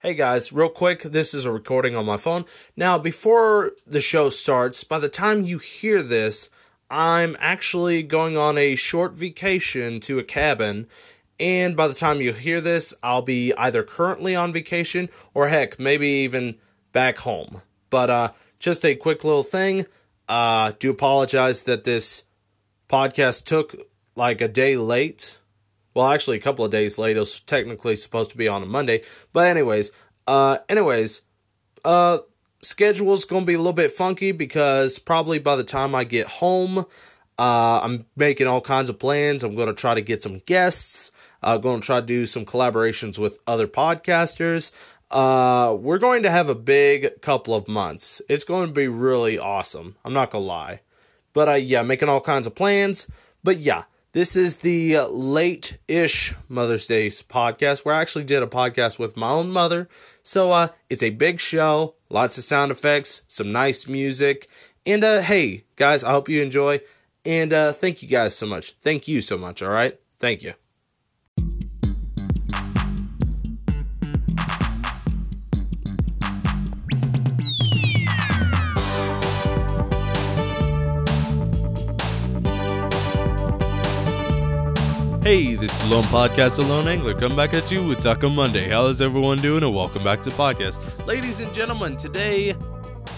Hey guys, real quick, this is a recording on my phone. Now, before the show starts, by the time you hear this, I'm actually going on a short vacation to a cabin. And by the time you hear this, I'll be either currently on vacation or heck, maybe even back home. But uh just a quick little thing. Uh do apologize that this podcast took like a day late. Well, actually, a couple of days late. It was technically supposed to be on a Monday, but anyways, uh, anyways, uh, schedule's gonna be a little bit funky because probably by the time I get home, uh, I'm making all kinds of plans. I'm gonna try to get some guests. I'm uh, going to try to do some collaborations with other podcasters. Uh, we're going to have a big couple of months. It's going to be really awesome. I'm not gonna lie. But uh, yeah, making all kinds of plans. But yeah, this is the late ish Mother's Day podcast where I actually did a podcast with my own mother. So uh, it's a big show, lots of sound effects, some nice music. And uh, hey, guys, I hope you enjoy. And uh, thank you guys so much. Thank you so much, all right? Thank you. Hey, this is Lone Podcast Alone Angler. Come back at you with Taco Monday. How is everyone doing? And welcome back to podcast. Ladies and gentlemen, today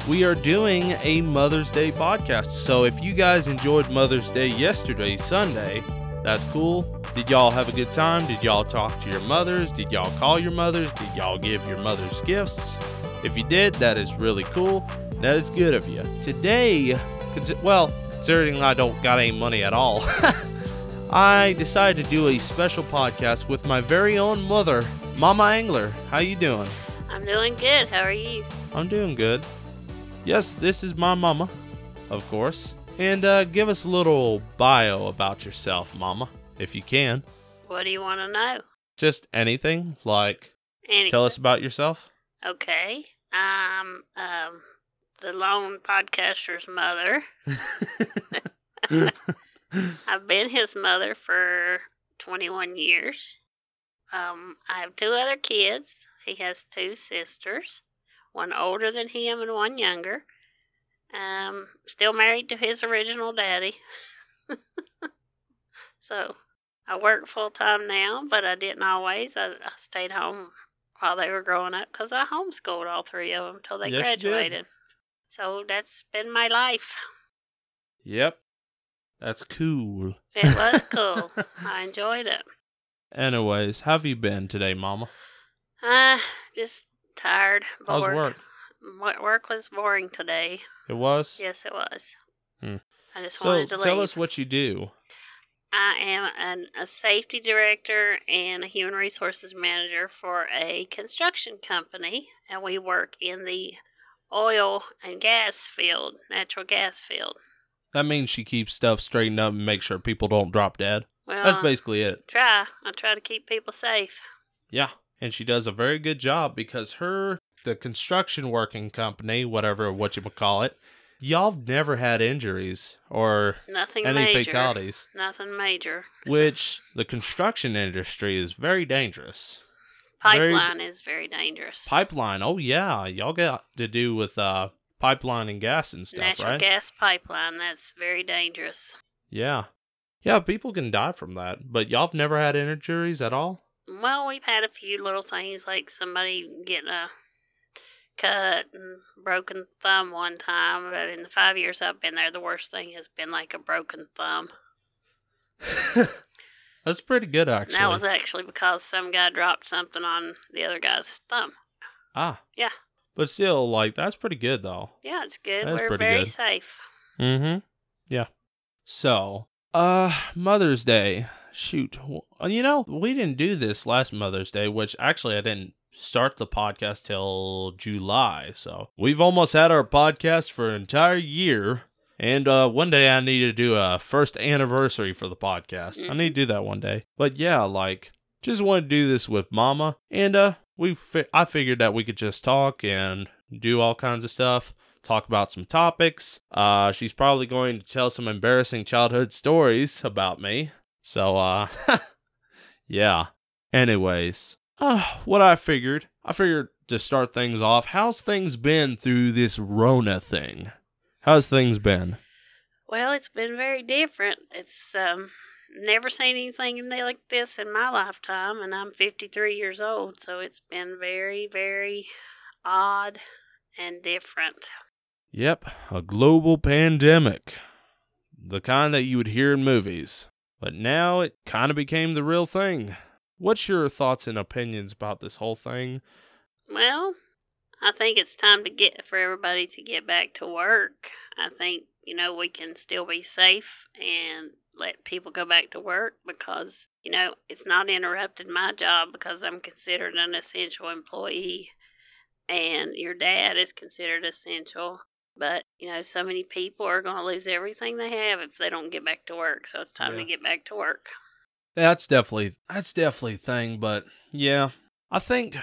we are doing a Mother's Day podcast. So if you guys enjoyed Mother's Day yesterday, Sunday, that's cool. Did y'all have a good time? Did y'all talk to your mothers? Did y'all call your mothers? Did y'all give your mothers gifts? If you did, that is really cool. That is good of you. Today, well, considering I don't got any money at all. I decided to do a special podcast with my very own mother, Mama Angler. How you doing? I'm doing good. How are you? I'm doing good. Yes, this is my mama, of course. And uh, give us a little bio about yourself, Mama, if you can. What do you want to know? Just anything, like Anything. tell us about yourself. Okay. I'm um the lone podcaster's mother. I've been his mother for 21 years. Um, I have two other kids. He has two sisters, one older than him and one younger. Um, still married to his original daddy. so I work full time now, but I didn't always. I, I stayed home while they were growing up because I homeschooled all three of them until they Yes, graduated. So that's been my life. Yep. That's cool. It was cool. I enjoyed it. Anyways, how have you been today, Mama? Uh, just tired. How's bored. work? Wo- Work was boring today. It was? Yes, it was. Hmm. I just So wanted to tell leave. us what you do. I am an, a safety director and a human resources manager for a construction company, and we work in the oil and gas field, natural gas field. That means she keeps stuff straightened up and make sure people don't drop dead. Well, That's basically it. try. I try to keep people safe. Yeah. And she does a very good job because her the construction working company, whatever what you would call it, y'all never had injuries or Nothing any major. fatalities. Nothing major. Which the construction industry is very dangerous. very- Pipeline is very dangerous. Pipeline, oh yeah, y'all got to do with uh pipeline and gas and stuff, Natural right? gas pipeline. That's very dangerous. Yeah. Yeah, people can die from that, but y'all have never had injuries at all? Well, we've had a few little things like somebody getting a cut and broken thumb one time, but in the five years I've been there, the worst thing has been like a broken thumb. That's pretty good And actually. that was actually because some guy dropped something on the other guy's thumb. ah. Yeah. But still, like that's pretty good though. Yeah, it's good. That's We're very good. safe. Mm-hmm. Yeah. So, uh, Mother's Day. Shoot, uh, you know we didn't do this last Mother's Day, which actually I didn't start the podcast till July. So we've almost had our podcast for an entire year. And uh, one day I need to do a first anniversary for the podcast. I need to do that one day. But yeah, like just want to do this with Mama, and uh, we fi- I figured that we could just talk and do all kinds of stuff talk about some topics. Uh, she's probably going to tell some embarrassing childhood stories about me. So, uh, yeah. Anyways, uh, what I figured, I figured to start things off, how's things been through this Rona thing? How's things been? Well, it's been very different. It's um never seen anything like this in my lifetime, and I'm 53 years old, so it's been very, very odd and different. Yep, a global pandemic. The kind that you would hear in movies. But now it kind of became the real thing. What's your thoughts and opinions about this whole thing? Well, I think it's time to get for everybody to get back to work. I think, you know, we can still be safe and let people go back to work because, you know, it's not interrupted my job because I'm considered an essential employee and your dad is considered essential. But, you know, so many people are going to lose everything they have if they don't get back to work. So it's time Yeah. to get back to work. That's definitely that's definitely a thing, but yeah. I think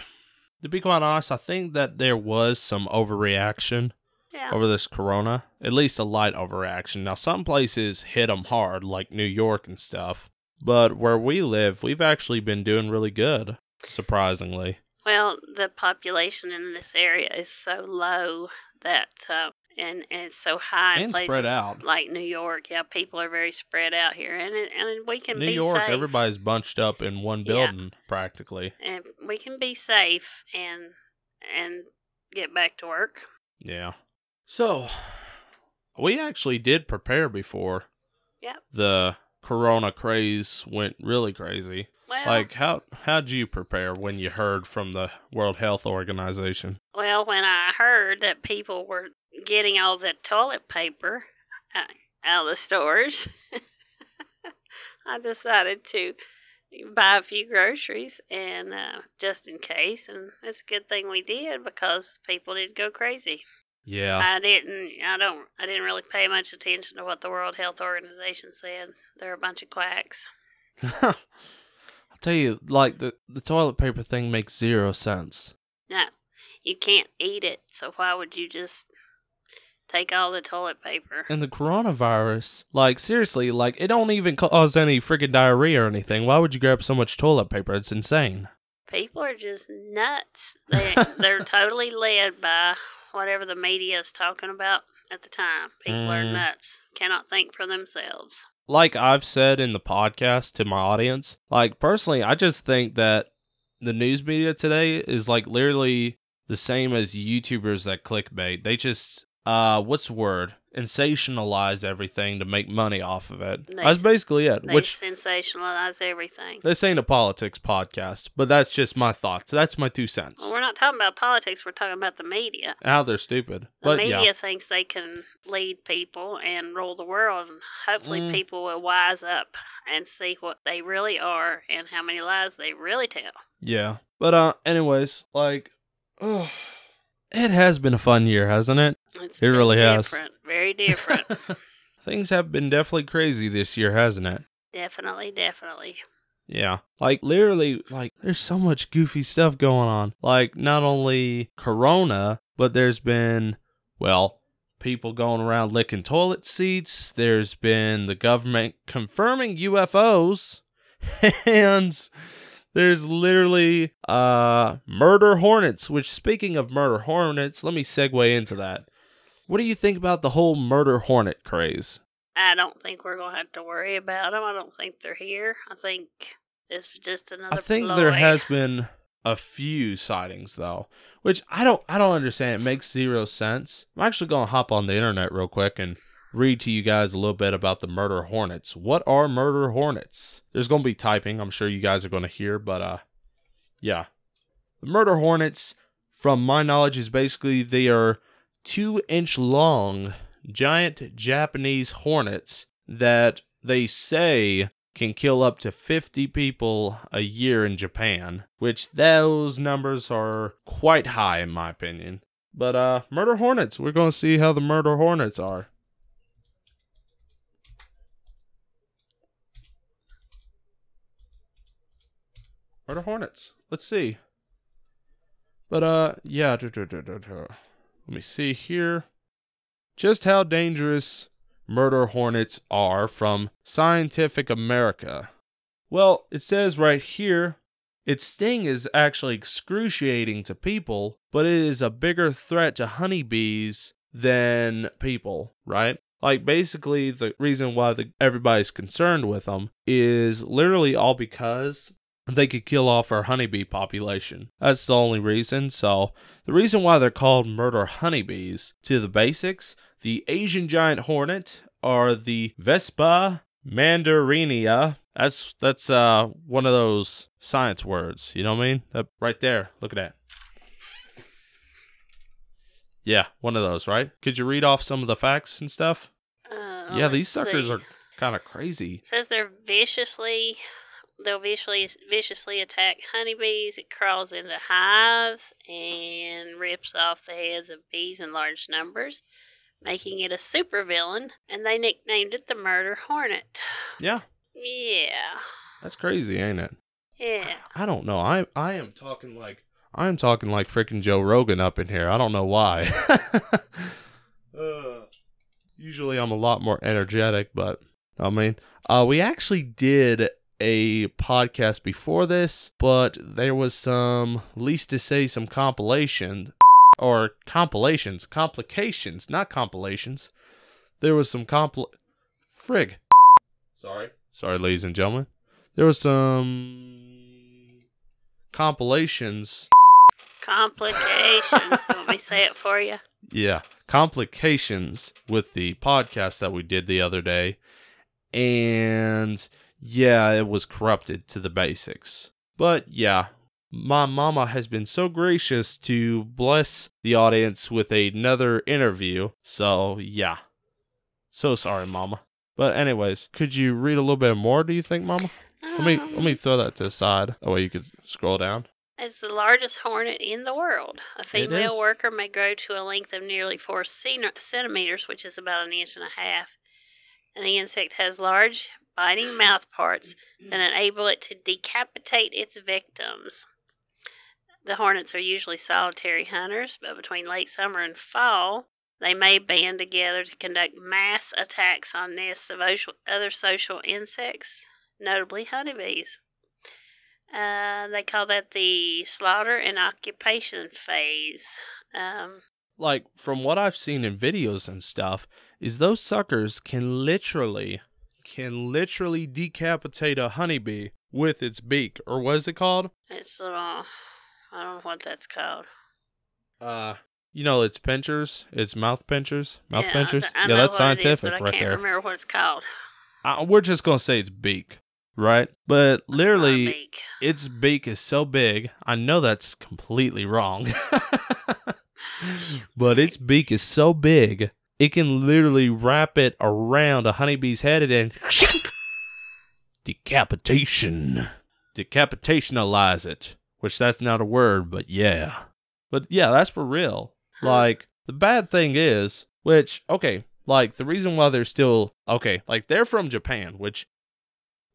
to be quite honest, I think that there was some overreaction Yeah. over this corona. At least a light overreaction. Now some places hit them hard like New York and stuff, but where we live, we've actually been doing really good, surprisingly. Well, the population in this area is so low that, uh, and, and it's so high And places spread out. like New York. Yeah, people are very spread out here, and and we can New York, safe. everybody's bunched up in one Yeah. building practically. and we can be safe and and get back to work. Yeah. So, we actually did prepare before Yep. the corona craze went really crazy. Well, Like how how'd you prepare when you heard from the World Health Organization? well, when I heard that people were getting all the toilet paper out, out of the stores, I decided to buy a few groceries and uh, just in case. And it's a good thing we did because people did go crazy. Yeah. I didn't. I don't. I didn't really pay much attention to what the World Health Organization said. They're a bunch of quacks. I'll tell you, like the the toilet paper thing makes zero sense. No, you can't eat it. So why would you just take all the toilet paper? And the coronavirus, like seriously, like it don't even cause any freaking diarrhea or anything. Why would you grab so much toilet paper? It's insane. People are just nuts. They they're totally led by whatever the media is talking about at the time. People are Mm. nuts. Cannot think for themselves. like I've said in the podcast to my audience, like personally, I just think that the news media today is like literally the same as YouTubers that clickbait. They just uh what's the word? Sensationalize everything to make money off of it. They- That's basically it. They Which sensationalize everything. this ain't a politics podcast, but that's just my thoughts. That's my two cents. Well, we're not talking about politics. We're talking about the media. How they're stupid. The But media yeah. thinks they can lead people and rule the world, and hopefully Mm. people will wise up and see what they really are and how many lies they really tell. Yeah. But uh anyways, like oh, it has been a fun year, hasn't it? It's It really has. very different. Things have been definitely crazy this year, hasn't it? definitely, definitely. Yeah. Like literally like there's so much goofy stuff going on. Like not only corona, but there's been well, people going around licking toilet seats. There's been the government confirming UFOs and there's literally uh murder hornets, which speaking of murder hornets, let me segue into that. What do you think about the whole murder hornet craze? I don't think we're going to have to worry about them. I don't think they're here. I think is just another I think there has been a few sightings though, which I don't I don't understand. It makes zero sense. I'm actually gonna hop on the internet real quick and read to you guys a little bit about the murder hornets. What are murder hornets? There's gonna be typing. I'm sure you guys are gonna hear, but uh, yeah, the murder hornets, from my knowledge, is basically they are two inch long giant Japanese hornets that they say can kill up to 50 people a year in Japan, which those numbers are quite high in my opinion. But uh murder hornets, we're going to see how the murder hornets are. Murder hornets. Let's see. But uh yeah, let me see here. Just how dangerous murder hornets are from Scientific America. Well, it says right here its sting is actually excruciating to people, but it is a bigger threat to honeybees than people, right? Like basically the reason why the, everybody's concerned with them is literally all because they could kill off our honeybee population. That's the only reason. So, the reason why they're called murder honeybees, to the basics, the Asian giant hornet are the Vespa mandarinia. That's that's uh one of those science words. You know what I mean? That right there. Look at that. Yeah, one of those, right? Could you read off some of the facts and stuff? Uh, yeah, these suckers see. are kind of crazy. says they're viciously they'll viciously viciously attack honeybees. It crawls into hives and rips off the heads of bees in large numbers, making it a supervillain. And they nicknamed it the murder hornet. Yeah, Yeah, that's crazy, ain't it? yeah. I don't know. I I am talking like I am talking like freaking Joe Rogan up in here. I don't know why. uh, usually I'm a lot more energetic, but I mean, uh, we actually did a podcast before this, but there was some, least to say, some compilation or compilations, complications, not compilations. There was some compl. Frig. Sorry. Sorry, ladies and gentlemen. There was some compilations. Complications. Let me say it for you. Yeah, complications with the podcast that we did the other day. And yeah, it was corrupted to the basics. But yeah, my mama has been so gracious to bless the audience with another interview. So yeah. So sorry, mama. But anyways, could you read a little bit more, do you think, mama? Let me let me Um, throw that to the side. Oh, wait, you could scroll down. It's the largest hornet in the world. A female worker may grow to a length of nearly four centimeters, which is about an inch and a half. And the insect has large, biting mouth parts that enable it to decapitate its victims. The hornets are usually solitary hunters, but between late summer and fall, they may band together to conduct mass attacks on nests of other social insects, notably honeybees. Uh, they call that the slaughter and occupation phase. Um, like from what I've seen in videos and stuff, is those suckers can literally can literally decapitate a honeybee with its beak, or what is it called? it's little, I don't know what that's called. Uh, you know, it's pinchers, it's mouth pinchers, mouth Yeah, pinchers. th- I yeah, that's it is, scientific but I can't remember what it's called. Uh, we're just gonna say it's beak, right? But literally, beak. its beak is so big. I know that's completely wrong. but its beak is so big, it can literally wrap it around a honeybee's head and then decapitation. Decapitationalize it. Which that's not a word, but yeah. But yeah, that's for real. Like, the bad thing is, which, okay, like, the reason why they're still, okay, like, they're from Japan, which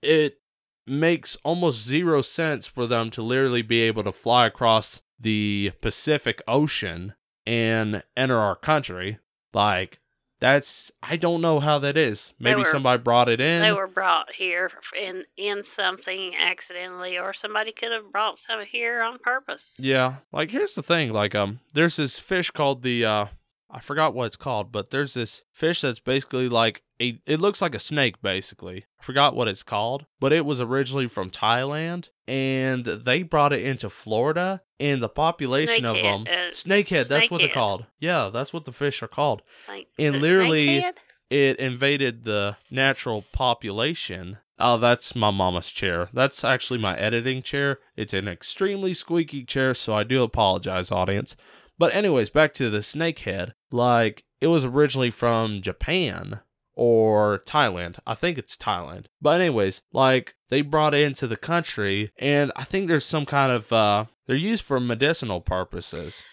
it makes almost zero sense for them to literally be able to fly across the Pacific Ocean and enter our country. Like, that's, I don't know how that is. Maybe were- somebody brought it in. They were brought here in in something accidentally, or somebody could have brought some here on purpose. Yeah, like here's the thing, like um there's this fish called the uh I forgot what it's called, but there's this fish that's basically like a it looks like a snake basically. I forgot what it's called, but it was originally from Thailand and they brought it into Florida and the population of them uh, snakehead, that's what they're called. Yeah, that's what the fish are called. Like, And the literally- snakehead? It invaded the natural population. Oh, that's my mama's chair. That's actually my editing chair. It's an extremely squeaky chair, so I do apologize, audience. But, anyways, back to the snakehead. Like, it was originally from Japan or Thailand. I think it's Thailand. But, anyways, like, they brought it into the country, and I think there's some kind of, uh, they're used for medicinal purposes.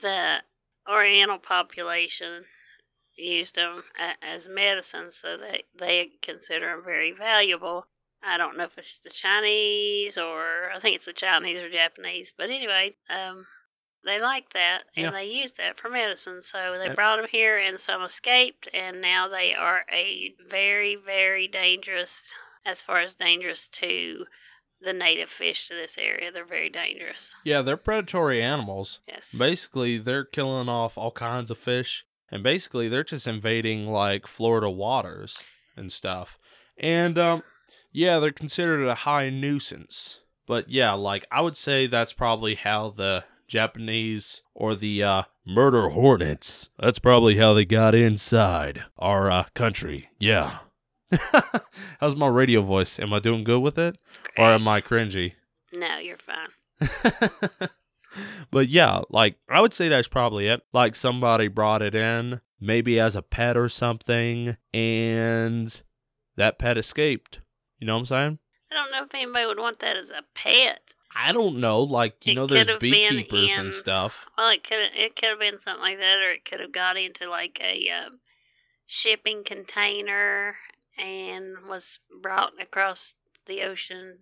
the Oriental population used them as medicine, so they they consider them very valuable. I don't know if it's the Chinese or I think it's the Chinese or Japanese, but anyway, um, they like that and Yeah. they use that for medicine. So they Uh, brought them here, and some escaped, and now they are a very very dangerous, as far as dangerous to the native fish to this area. They're very dangerous. Yeah, they're predatory animals. Yes. Basically, they're killing off all kinds of fish, and basically, they're just invading like Florida waters and stuff. And um, yeah, they're considered a high nuisance. But yeah, like I would say that's probably how the Japanese or the uh, murder hornets. That's probably how they got inside our uh, country. Yeah. How's my radio voice? Am I doing good with it, or am I cringy? No, you're fine. but yeah, like I would say that's probably it. Like somebody brought it in, maybe as a pet or something, and that pet escaped. You know what I'm saying? I don't know if anybody would want that as a pet. I don't know. Like you It know, there's beekeepers in- and stuff. Well, it could it could have been something like that, or it could have got into like a uh, shipping container and was brought across the ocean,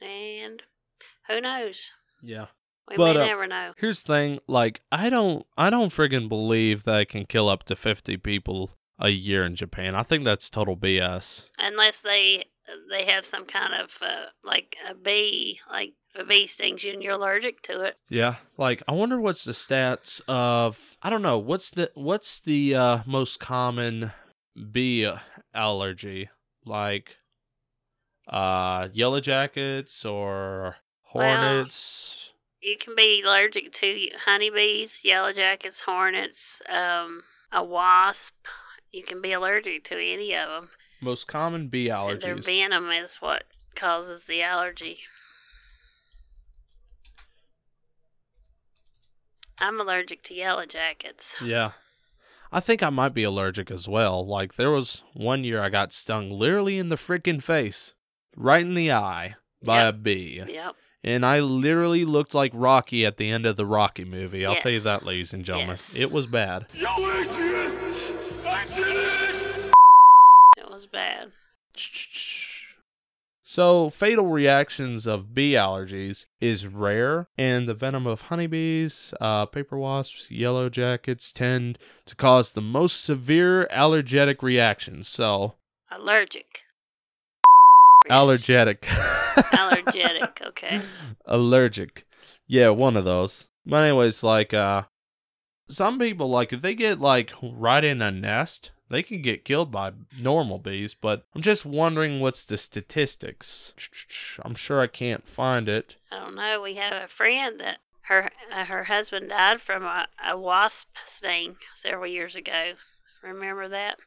and who knows? Yeah. We But, may uh, never know. Here's the thing. Like I don't, I don't friggin' believe that I can kill up to 50 people a year in Japan. I think that's total BS. Unless they they have some kind of uh, like a bee, like if a bee stings you and you're allergic to it. Yeah, like I wonder what's the stats of I don't know what's the what's the uh, most common bee allergy like uh yellow jackets or Well- hornets. You can be allergic to honeybees, yellow jackets, hornets, um, a wasp. You can be allergic to any of them. Most common bee And their venom is what causes the allergy. I'm allergic to yellow jackets. Yeah. I think I might be allergic as well. Like there was one year I got stung literally in the freaking face, right in the eye by Yep. a bee. Yep. And I literally looked like Rocky at the end of the Rocky movie. I'll tell you that, ladies and gentlemen. Yes. It was bad. So, fatal reactions of bee allergies is rare, and the venom of honeybees, uh, paper wasps, yellow jackets tend to cause the most severe allergic reactions. So, Allergic. allergic. Allergic, okay. Allergic. Yeah, one of those. But anyways, like uh some people like if they get like right in a nest, they can get killed by normal bees, but I'm just wondering what's the statistics. I'm sure I can't find it. I don't know. We have a friend that her uh, her husband died from a, a wasp sting several years ago. Remember that?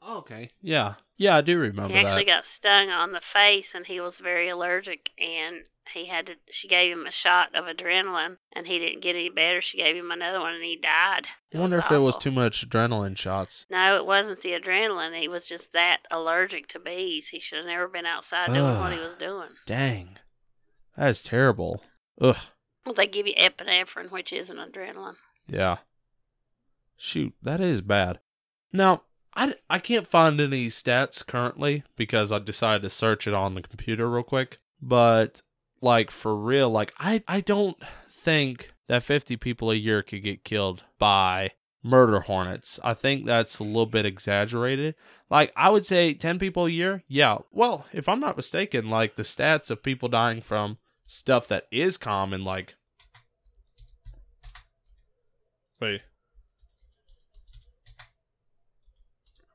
Oh, okay. Yeah. Yeah, I do remember he actually that. got stung on the face, and he was very allergic. And he had to. She gave him a shot of adrenaline, and he didn't get any better. She gave him another one, and he died. I wonder if it was too much adrenaline shots. No, it wasn't the adrenaline. He was just that allergic to bees. He should have never been outside doing what he was doing. Dang. That's terrible. Ugh. Well, they give you epinephrine, which isn't adrenaline. Yeah. Shoot, that is bad. Now, I, I can't find any stats currently because I decided to search it on the computer real quick. But, like, for real, like, I, I don't think that 50 people a year could get killed by murder hornets. I think that's a little bit exaggerated. Like, I would say 10 people a year. Yeah. Well, if I'm not mistaken, like, the stats of people dying from stuff that is common, like, Wait.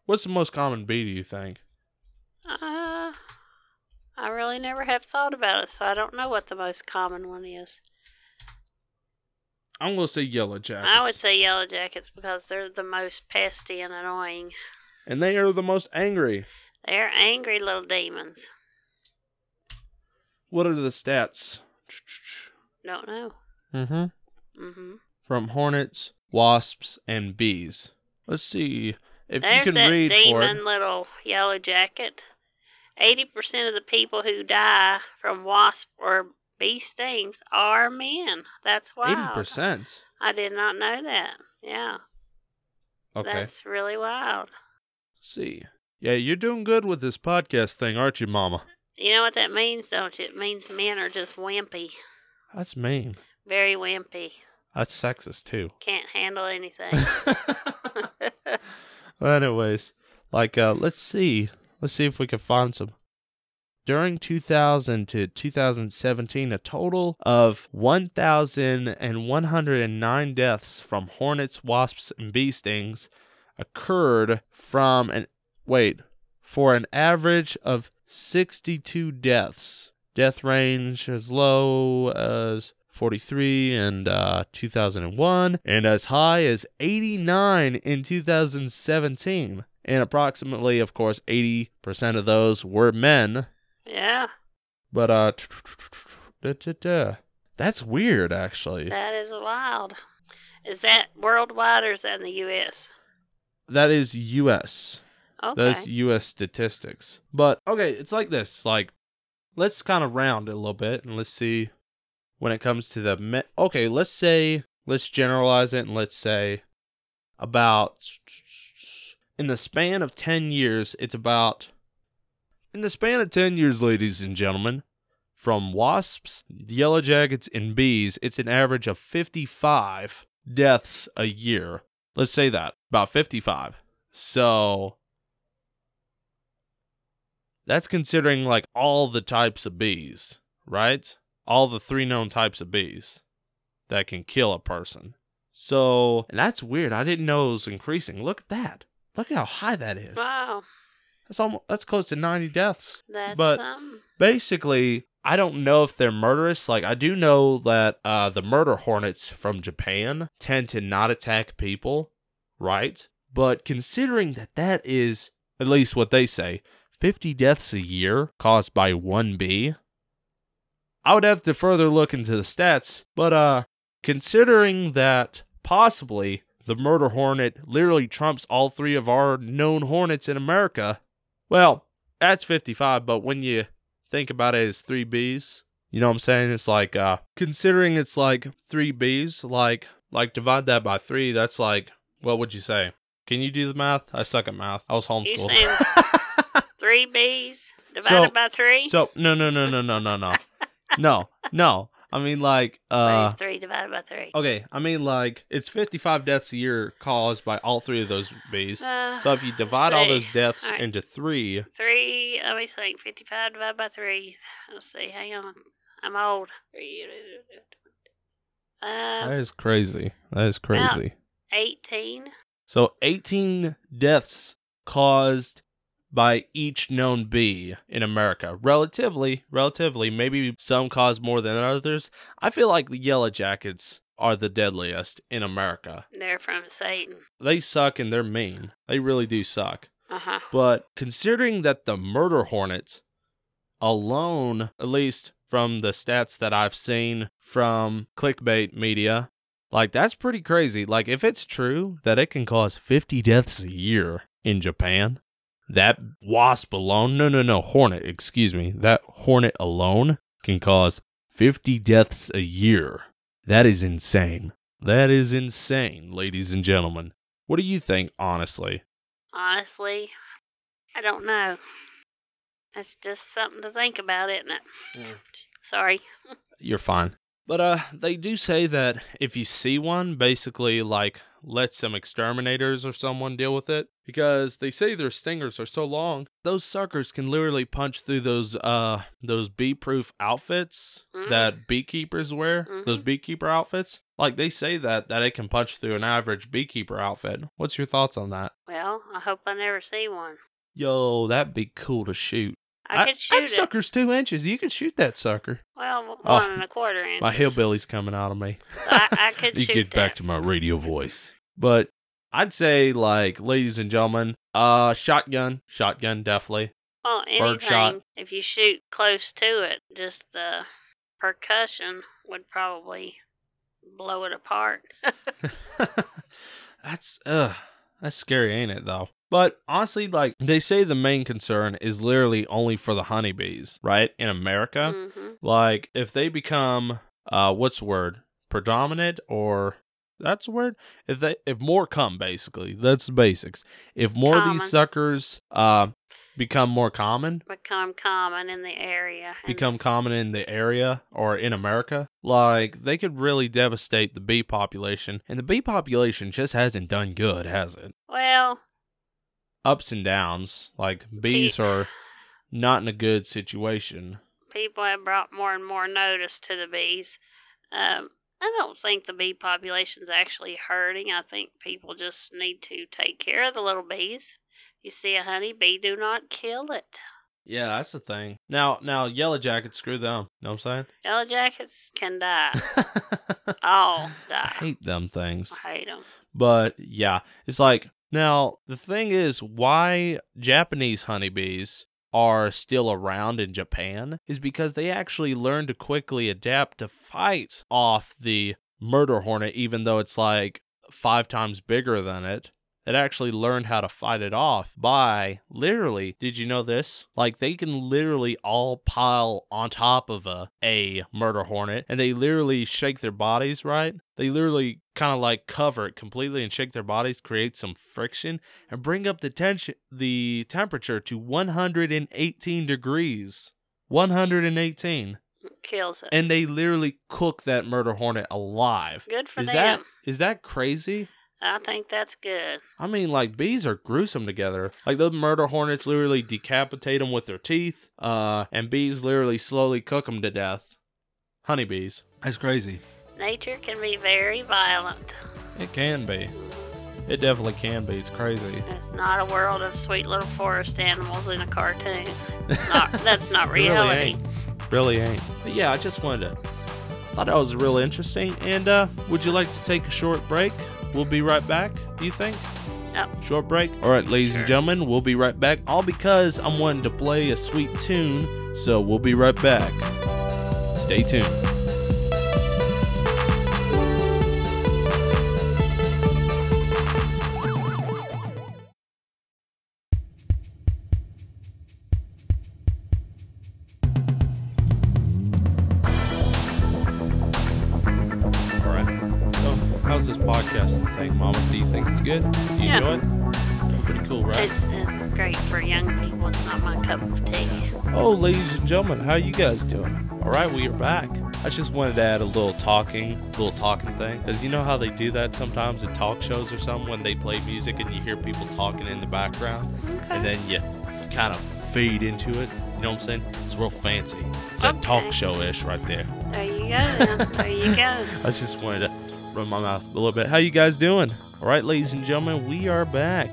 What's the most common bee, do you think? Uh, I really never have thought about it, so I don't know what the most common one is. I'm going to say yellow jackets. I would say yellow jackets because they're the most pesty and annoying. And they are the most angry. They're angry little demons. What are the stats? Don't know. Mm-hmm. Mm hmm From hornets, wasps, and bees. Let's see if There's you can that read for demon it. little yellow jacket. Eighty percent of the people who die from wasp or bee stings are men. That's wild. Eighty percent. I did not know that. Yeah, Okay. that's really wild. Let's see. Yeah, you're doing good with this podcast thing, aren't you, Mama? You know what that means, don't you? It means men are just wimpy, That's mean. very wimpy. That's sexist too. Can't handle anything. anyways, like, uh, let's see. Let's see if we can find some. during 2000 to 2017, a total of 1,109 deaths from hornets, wasps, and bee stings occurred from an wait for an average of 62 deaths. Death range as low as 43 and uh, 2001 and as high as 89 in 2017. And approximately, of course, 80% of those were men. Yeah, But, uh, that's weird, actually. that is wild. Is that worldwide or is that in the U.S.? That is US. Okay. That's U.S. statistics. But okay, it's like this. Like, let's kind of round it a little bit and let's see when it comes to the me- okay. Let's say let's generalize it and let's say about in the span of ten years, it's about in the span of ten years, ladies and gentlemen. From wasps, yellow jackets, and bees, it's an average of 55 deaths a year. Let's say that, about 55. So that's considering like all the types of bees, right? All the three known types of bees that can kill a person. So, and that's weird. I didn't know it was increasing. Look at that. Look at how high that is. wow, That's almost that's close to 90 deaths. that's But- um, Basically, I don't know if they're murderous. Like I do know that uh the murder hornets from Japan tend to not attack people, right? But considering that that is at least what they say, 50 deaths a year caused by one bee, I would have to further look into the stats, but uh considering that possibly the murder hornet literally trumps all three of our known hornets in America, well, that's 55, but when you think about it as three bees, you know what I'm saying? It's like uh considering it's like three bees, like like divide that by three, that's like what would you say? Can you do the math? I suck at math. I was homeschooled. saying three B's divided by three? so no no no no no no no. no. No. I mean like uh is three divided by three? Okay, I mean like it's 55 deaths a year caused by all three of those bees. Uh, So if you divide all see. those deaths Alright. into 3, Three, let me think. 55 divided by three. Let's see, hang on. I'm old. that Uh, is crazy. That is crazy. 18. So 18 deaths caused by each known bee in America. Relatively, relatively, maybe some cause more than others. I feel like the yellow jackets are the deadliest in America. They're from Satan. They suck and they're mean. They really do suck. Uh huh. But considering that the murder hornets alone, at least from the stats that I've seen from clickbait media, like that's pretty crazy. Like if it's true that it can cause 50 deaths a year in Japan, that wasp alone, no, no, no, hornet, excuse me, that hornet alone can cause 50 deaths a year. That is insane. That is insane, ladies and gentlemen. What do you think, honestly? Honestly, I don't know. That's just something to think about, isn't it? Mm. Sorry. you're fine. But uh they do say that if you see one, basically like let some exterminators or someone deal with it because they say their stingers are so long. Those suckers can literally punch through those uh those bee-proof outfits Mhm. that beekeepers wear. Those Mhm. beekeeper outfits. Like they say that that it can punch through an average beekeeper outfit. What's your thoughts on that? Well, I hope I never see one. Yo, that'd be cool to shoot. I, could that shoot it. sucker's two inches. You can shoot that sucker. Well, one Oh, and a quarter inches. My hillbilly's coming out of me. I, I could you get that. back to my radio voice. But I'd say, like, ladies and gentlemen, uh, shotgun, shotgun, definitely. Well, anything, if you shoot close to it, just the percussion would probably blow it apart. that's uh, that's scary, ain't it? Though. But honestly, like they say, the main concern is literally only for the honeybees, right? In America, hmm like if they become, uh, what's the word? Predominant or that's the word. If they if more come, basically, that's the basics. If more of these suckers, uh, become more common, Become common in the area. become common in the area or in America, like they could really devastate the bee population. And the bee population just hasn't done good, has it? well, Ups and downs. Like bees are not in a good situation. People have brought more and more notice to the bees. Um, I don't think the bee population's actually hurting. I think people just need to take care of the little bees. You see a honey bee, do not kill it. Yeah, that's the thing. Now, now, yellow jackets, screw them. You know what I'm saying? Yellow jackets can die. All I die. hate them things. I hate them. But yeah, it's like now the thing is why Japanese honeybees are still around in Japan is because they actually learned to quickly adapt to fight off the murder hornet, even though it's like five times bigger than it. It actually learned how to fight it off by literally, did you know this? Like they can literally all pile on top of a, a murder hornet and they literally shake their bodies, right? They literally kind of like cover it completely and shake their bodies, create some friction and bring up the tension the temperature to 118 degrees. 118. Kills it. And they literally cook that murder hornet alive. Good for Is them. that is that crazy? I think that's good. I mean, like bees are gruesome together. Like those murder hornets literally decapitate them with their teeth, uh, and bees literally slowly cook them to death. Honeybees. That's crazy. Nature can be very violent. It can be. It definitely can be. It's crazy. It's not a world of sweet little forest animals in a cartoon. It's not, that's not It really ain't. Really ain't. But yeah, I just wanted to. Thought that was real interesting. And uh, would you like to take a short break? We'll be right back. Do you think? Yep. Short break. All right, ladies and gentlemen, we'll be right back. All because I'm wanting to play a sweet tune. So we'll be right back. Stay tuned. Ladies and gentlemen, how you guys doing? All right, we are back. I just wanted to add a little talking, little talking thing, because you know how they do that sometimes in talk shows or something when they play music and you hear people talking in the background, and then you, you kind of fade into it. You know what I'm saying? It's real fancy. It's that talk show-ish right there. There you go. there you go. I just wanted to run my mouth a little bit. How you guys doing? All right, ladies and gentlemen, we are back.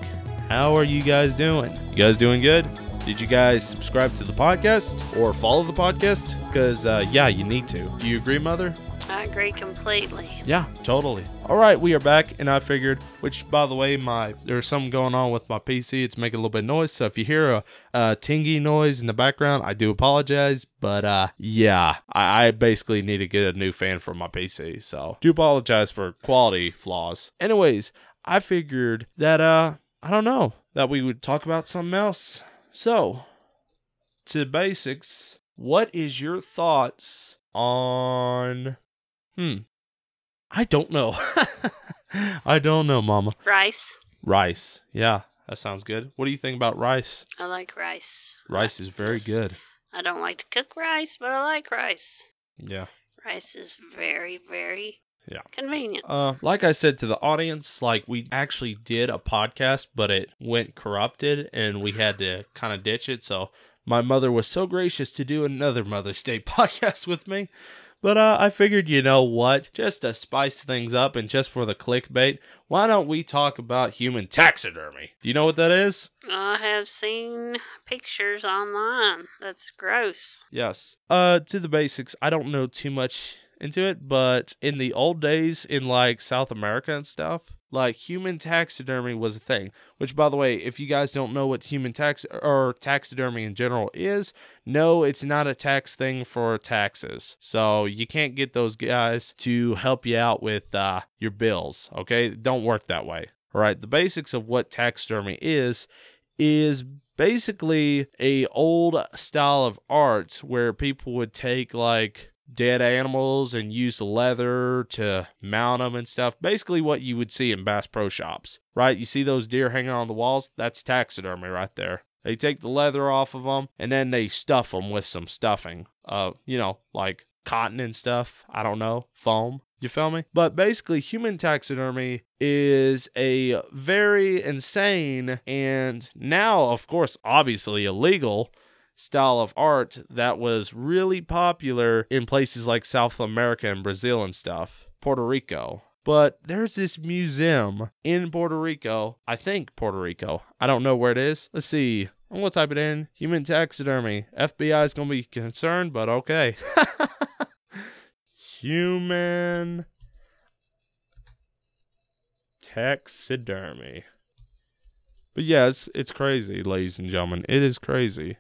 How are you guys doing? You guys doing good? Did you guys subscribe to the podcast or follow the podcast? Because, uh, yeah, you need to. Do you agree, Mother? I agree completely. Yeah, totally. All right, we are back, and I figured, which, by the way, my there's something going on with my PC. It's making a little bit of noise, so if you hear a, a tingy noise in the background, I do apologize. But uh, yeah, I, I basically need to get a new fan for my PC, so do apologize for quality flaws. Anyways, I figured that uh, I don't know that we would talk about something else. So, to basics, what is your thoughts on Hmm. I don't know. I don't know, Mama. Rice. Rice. Yeah, that sounds good. What do you think about rice? I like rice. Rice is very good. I don't like to cook rice, but I like rice. Yeah. Rice is very, very Yeah. convenient. Uh, like I said to the audience, like we actually did a podcast, but it went corrupted and we had to kind of ditch it. So my mother was so gracious to do another Mother's Day podcast with me. But uh, I figured, you know what? Just to spice things up and just for the clickbait, why don't we talk about human taxidermy? Do you know what that is? I have seen pictures online. That's gross. Yes. Uh, to the basics, I don't know too much into it, but in the old days, in like South America and stuff, like human taxidermy was a thing. Which, by the way, if you guys don't know what human tax or taxidermy in general is, no, it's not a tax thing for taxes. So you can't get those guys to help you out with uh, your bills. Okay, don't work that way. All right. The basics of what taxidermy is is basically a old style of art where people would take like dead animals and use the leather to mount them and stuff. Basically what you would see in Bass Pro Shops, right? You see those deer hanging on the walls? That's taxidermy right there. They take the leather off of them and then they stuff them with some stuffing. Uh, you know, like cotton and stuff. I don't know, foam. You feel me? But basically, human taxidermy is a very insane and now, of course, obviously illegal style of art that was really popular in places like South America and Brazil and stuff, Puerto Rico. But there's this museum in Puerto Rico. I think Puerto Rico. I don't know where it is. Let's see. I'm gonna type it in. Human taxidermy. FBI is gonna be concerned, but okay. Human taxidermy. But yeah, it's, it's crazy, ladies and gentlemen. It is crazy.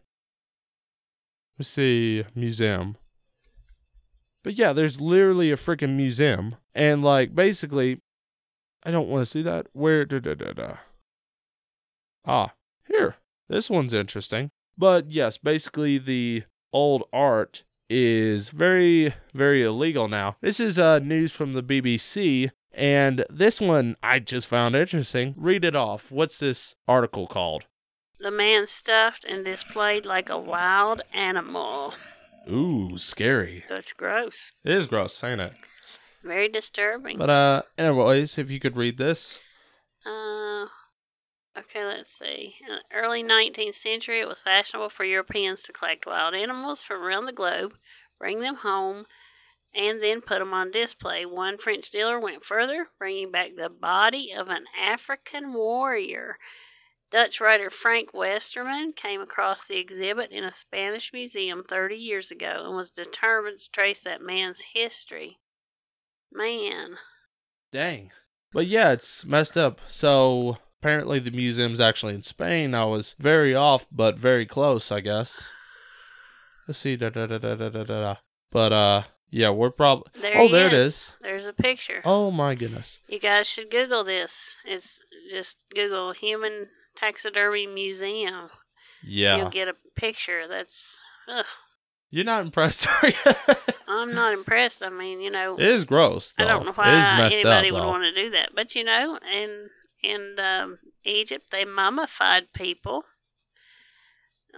Let's see, museum. But yeah, there's literally a freaking museum. And like basically I don't want to see that. Where da da da da. Ah, here. This one's interesting. But yes, basically the old art is very, very illegal now. This is uh, news from the BBC, and this one I just found interesting. Read it off. What's this article called? The man stuffed and displayed like a wild animal. Ooh, scary. That's gross. It is gross, ain't it? Very disturbing. But uh, anyways, if you could read this. Uh, okay, let's see. In the early 19th century, it was fashionable for Europeans to collect wild animals from around the globe, bring them home, and then put them on display. One French dealer went further, bringing back the body of an African warrior. Dutch writer Frank Westerman came across the exhibit in a Spanish museum 30 years ago and was determined to trace that man's history. Man. Dang. But yeah, it's messed up. So apparently the museum's actually in Spain. I was very off, but very close, I guess. Let's see. Da, da, da, da, da, da, da. But uh, yeah, we're probably. Oh, he there it is. is. There's a picture. Oh my goodness. You guys should Google this. It's just Google Human Taxidermy Museum. Yeah. You'll get a picture. That's. Ugh, You're not impressed, are you? I'm not impressed. I mean, you know, it is gross. Though. I don't know why anybody up, would want to do that. But you know, in in um, Egypt, they mummified people.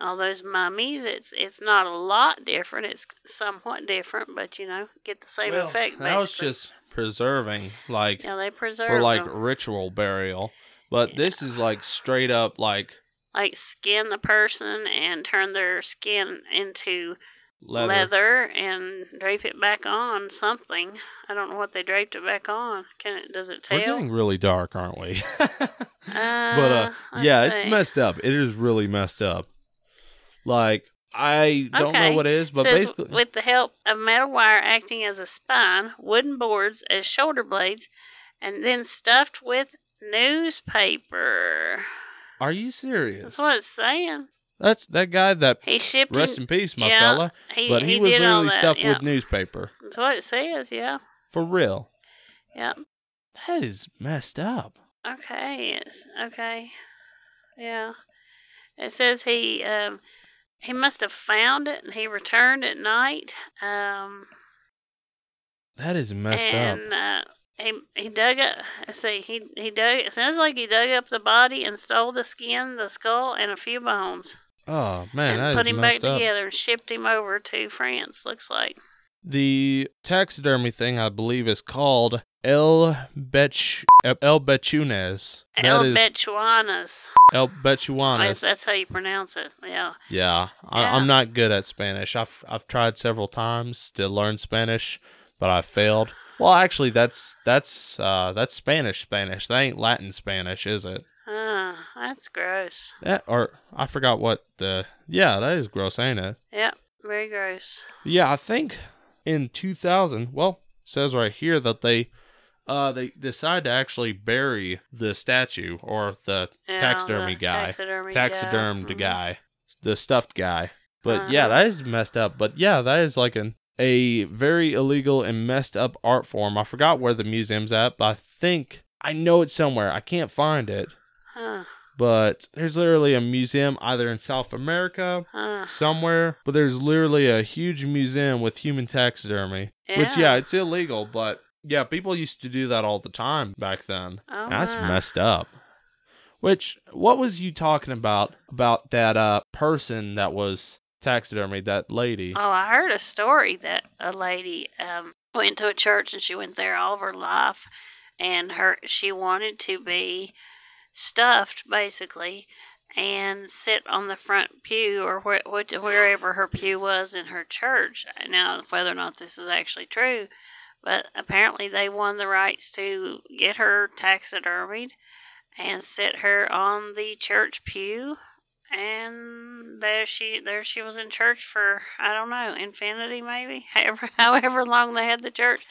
All those mummies. It's it's not a lot different. It's somewhat different, but you know, get the same Well, effect. that was just preserving, like yeah, they preserve for like them. ritual burial. But this is like straight up like like skin the person and turn their skin into leather. leather. and drape it back on something. I don't know what they draped it back on. Can it? Does it tell? We're getting really dark, aren't we? uh, but uh, yeah, it's messed up. It is really messed up. Like I don't know Okay. what it is, but Says, basically, with the help of metal wire acting as a spine, wooden boards as shoulder blades, and then stuffed with newspaper. are you serious? That's what it's saying. That's that guy that He shipped. rest in peace, my yeah, fella. he, But he, was did all literally stuffed yeah. with newspaper That's what it says. Yeah. for real. Yep. That is messed up. Okay. It's okay. Yeah. It says he um he must have found it and he returned at night. Um That is messed up. uh he he dug up let's see, he he dug it sounds like he dug up the body and stole the skin, the skull and a few bones. Oh man, and put him back up. together and shipped him over to France, looks like. The taxidermy thing, I believe, is called El Bech El Bechunes. El is Bechuanas. El Yes, Bechuanes. That's how you pronounce it. Yeah. Yeah, I, Yeah. I'm not good at Spanish. I've I've tried several times to learn Spanish, but I failed. Well, actually, that's that's uh that's Spanish Spanish. That ain't Latin Spanish, is it? Ah, that's gross. That, or I forgot what the. Yeah, that is gross, ain't it? Yep, very gross. Yeah, I think in 2000. Well, it says right here that they. Uh, they decided to actually bury the statue or the Yeah, taxidermy the guy, Taxidermy taxidermed guy. Mhm. guy, the stuffed guy. But yeah, Uh-huh. that is messed up. But yeah, that is like an a very illegal and messed up art form. I forgot where the museum's at, but I think I know it's somewhere. I can't find it, Huh, but there's literally a museum either in South America huh. somewhere, but there's literally a huge museum with human taxidermy. Which yeah, it's illegal, but yeah, people used to do that all the time back then. Oh, That's wow. messed up. Which what was you talking about about that uh person that was taxidermy, that lady? Oh, I heard a story that a lady um, went to a church and she went there all of her life, and her she wanted to be stuffed basically, and sit on the front pew or wh- wh- wherever her pew was in her church. Now, whether or not this is actually true, but apparently they won the rights to get her taxidermied and sit her on the church pew and there she there she was in church for I don't know infinity maybe however however long they had the church.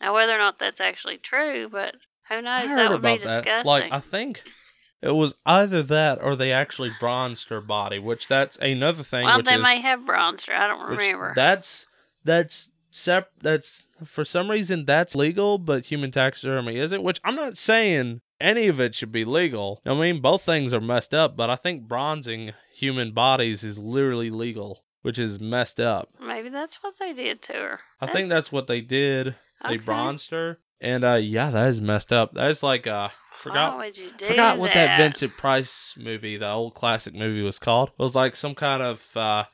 Now whether or not that's actually true, but who knows? That would be that. disgusting. Like I think it was either that or they actually bronzed her body, which that's another thing. well, they is, may have bronzed her. I don't remember. That's that's sep- That's for some reason that's legal, but human taxidermy isn't. Which I'm not saying any of it should be legal. I mean, both things are messed up, but I think bronzing human bodies is literally legal, which is messed up. Maybe that's what they did to her. I think that's what they did. They okay. bronzed her, and uh, yeah, that is messed up. That is like uh, forgot Why would you do forgot what that that Vincent Price movie, the old classic movie, was called. It was like some kind of uh,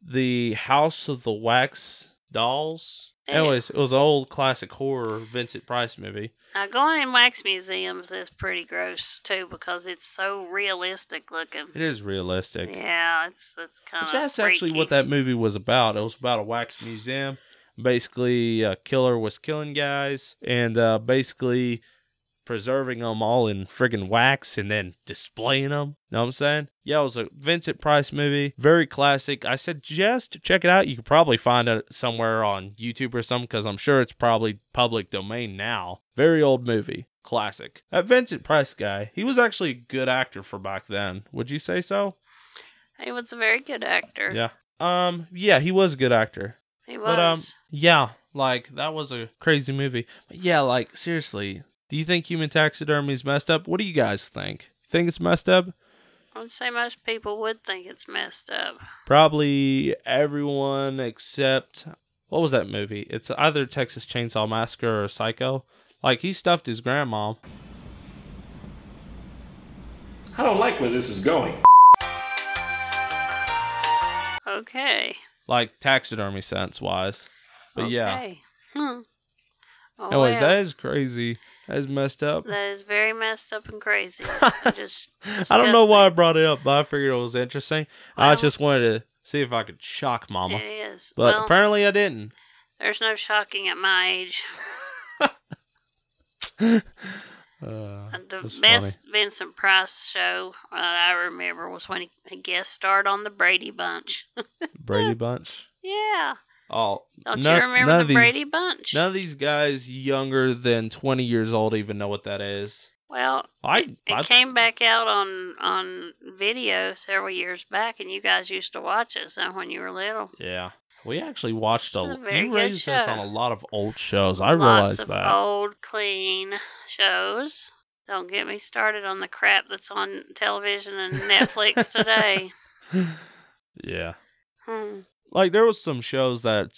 the House of the Wax Dolls. Anyways, it was an old classic horror Vincent Price movie. Now, going in wax museums is pretty gross too because it's so realistic looking. It is realistic. Yeah, it's it's kind of. that's actually what that movie was about. It was about a wax museum. Basically, a killer was killing guys and uh, basically preserving them all in friggin' wax and then displaying them. Know what I'm saying? Yeah, it was a Vincent Price movie. Very classic. I suggest check it out. You could probably find it somewhere on YouTube or something because I'm sure it's probably public domain now. Very old movie. Classic. That Vincent Price guy, he was actually a good actor for back then. Would you say so? He was a very good actor. Yeah. Um, yeah, he was a good actor. he was. But um, yeah, like that was a crazy movie. But yeah, like seriously, do you think human taxidermy is messed up? What do you guys think? Think it's messed up? I would say most people would think it's messed up. Probably everyone except what was that movie? It's either Texas Chainsaw Massacre or Psycho. Like he stuffed his grandma. I don't like where this is going. Okay. Like taxidermy sense wise. But yeah. Okay. Hmm. Oh, Anyways, well, that is crazy. That is messed up. that is very messed up and crazy. I just. I don't know why I brought it up, but I figured it was interesting. I just wanted to see if I could shock Mama. It is. But well, apparently I didn't. there's no shocking at my age. Uh, the that's best Vincent Price show uh, I remember was when he, he guest starred on the Brady Bunch. Brady Bunch. yeah. Oh, Don't none- you remember none the these, Brady Bunch? None of these guys younger than 20 years old even know what that is. Well, I- it, it I- came back out on on video several years back, and you guys used to watch it some when you were little. Yeah. We actually watched a. A You raised us on a lot of old shows. I Lots realized of that. old, clean shows. Don't get me started on the crap that's on television and Netflix today. Yeah. Hmm. Like there was some shows that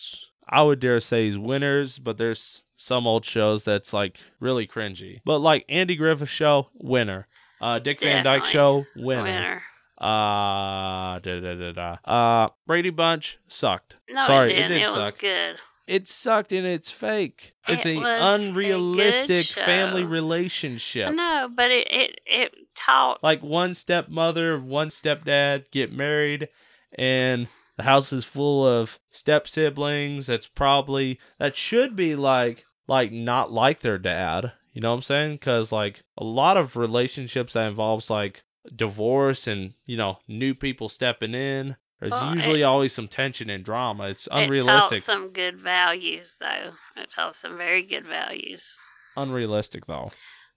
I would dare say is winners, but there's some old shows that's like really cringy. But like Andy Griffith show, winner. Uh Dick Van Dyke show, winner. Winner. Uh da, da, da, da. Uh Brady Bunch sucked. No, Sorry, it didn't. did it was suck. good. It sucked and it's fake. It's It an unrealistic family relationship. No, but it it it taught. Like one stepmother, one stepdad get married and the house is full of step siblings that's probably that should be like like not like their dad. You know what I'm saying? Cuz like a lot of relationships that involves like divorce and, you know, new people stepping in there's Well, usually it- always some tension and drama. It's unrealistic. It taught some good values, though. It taught some very good values. unrealistic though.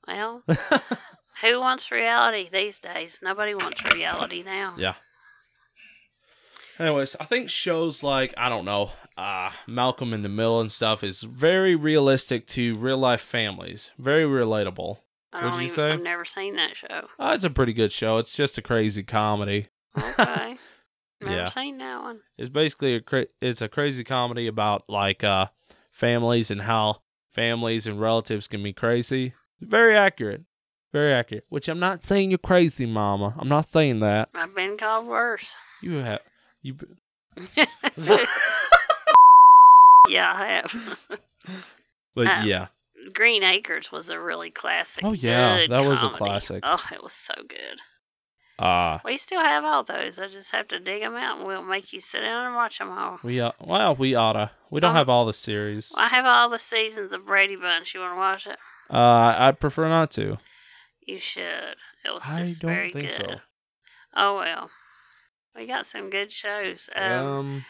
Well, who wants reality these days? Nobody wants reality now. Yeah. Anyways, I think shows like I don't know, uh, Malcolm in the Middle and stuff is very realistic to real life families. Very relatable. I don't you even, say? I've never seen that show. Uh, it's a pretty good show. It's just a crazy comedy. Okay. Never Yeah. seen that one. It's basically a cra- it's a crazy comedy about like uh families and how families and relatives can be crazy. Very accurate. Very accurate. Which I'm not saying you're crazy, mama. I'm not saying that. I've been called worse. You have you yeah, I have. but Um, yeah. Green Acres was a really classic. Oh, yeah, that was a classic. Oh, it was so good. Uh, We still have all those. I just have to dig them out, and we'll make you sit down and watch them all. we uh, well, we oughta. We don't have all the series. I have all the seasons of Brady Bunch. You want to watch it? Uh, I'd prefer not to. You should. It was I just don't very think good. so. Oh well, we got some good shows. Um, Um,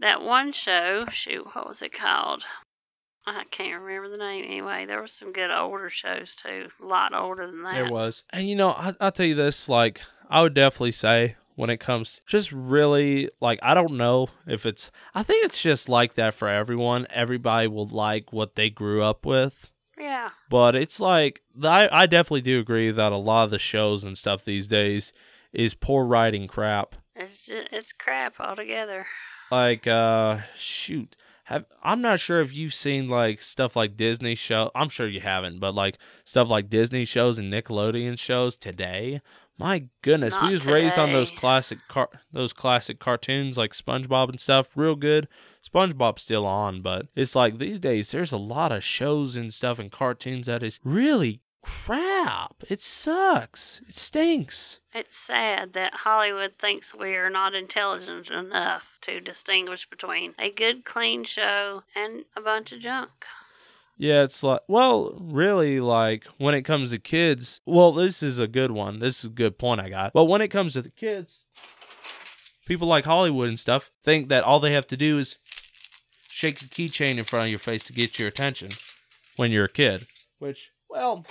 that one show, shoot, what was it called? I can't remember the name. Anyway, there were some good older shows too. A lot older than that. There was. And you know, I, I'll tell you this, like, I would definitely say when it comes just really like I don't know if it's I think it's just like that for everyone. Everybody will like what they grew up with. Yeah. But it's like I, I definitely do agree that a lot of the shows and stuff these days is poor writing crap. It's just, it's crap altogether. Like uh shoot. Have I'm not sure if you've seen like stuff like Disney show. I'm sure you haven't, but like stuff like Disney shows and Nickelodeon shows today. My goodness, we Not was raised on those classic car- those classic cartoons like SpongeBob and stuff, real good. SpongeBob's still on, but it's like these days there's a lot of shows and stuff and cartoons that is really crap. It sucks. It stinks. It's sad that Hollywood thinks we are not intelligent enough to distinguish between a good, clean show and a bunch of junk. Yeah, it's like, well, really, like when it comes to kids, well, this is a good one. This is a good point I got. But when it comes to the kids, people like Hollywood and stuff think that all they have to do is shake a keychain in front of your face to get your attention when you're a kid. Which, well,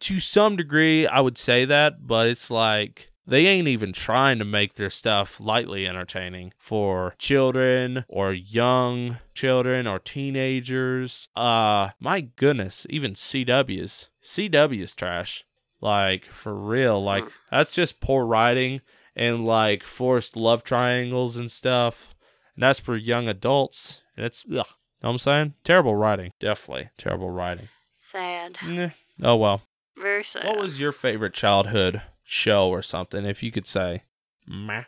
to some degree, I would say that, but it's like they ain't even trying to make their stuff lightly entertaining for children or young children or teenagers. Uh, my goodness, even CW's. CW's trash. Like, for real. Like, that's just poor writing and like forced love triangles and stuff. And that's for young adults. And it's, ugh. Know what I'm saying? Terrible writing. Definitely terrible writing. Sad. Nah. Oh, well. Very sad. What was your favorite childhood show or something, if you could say? Meh.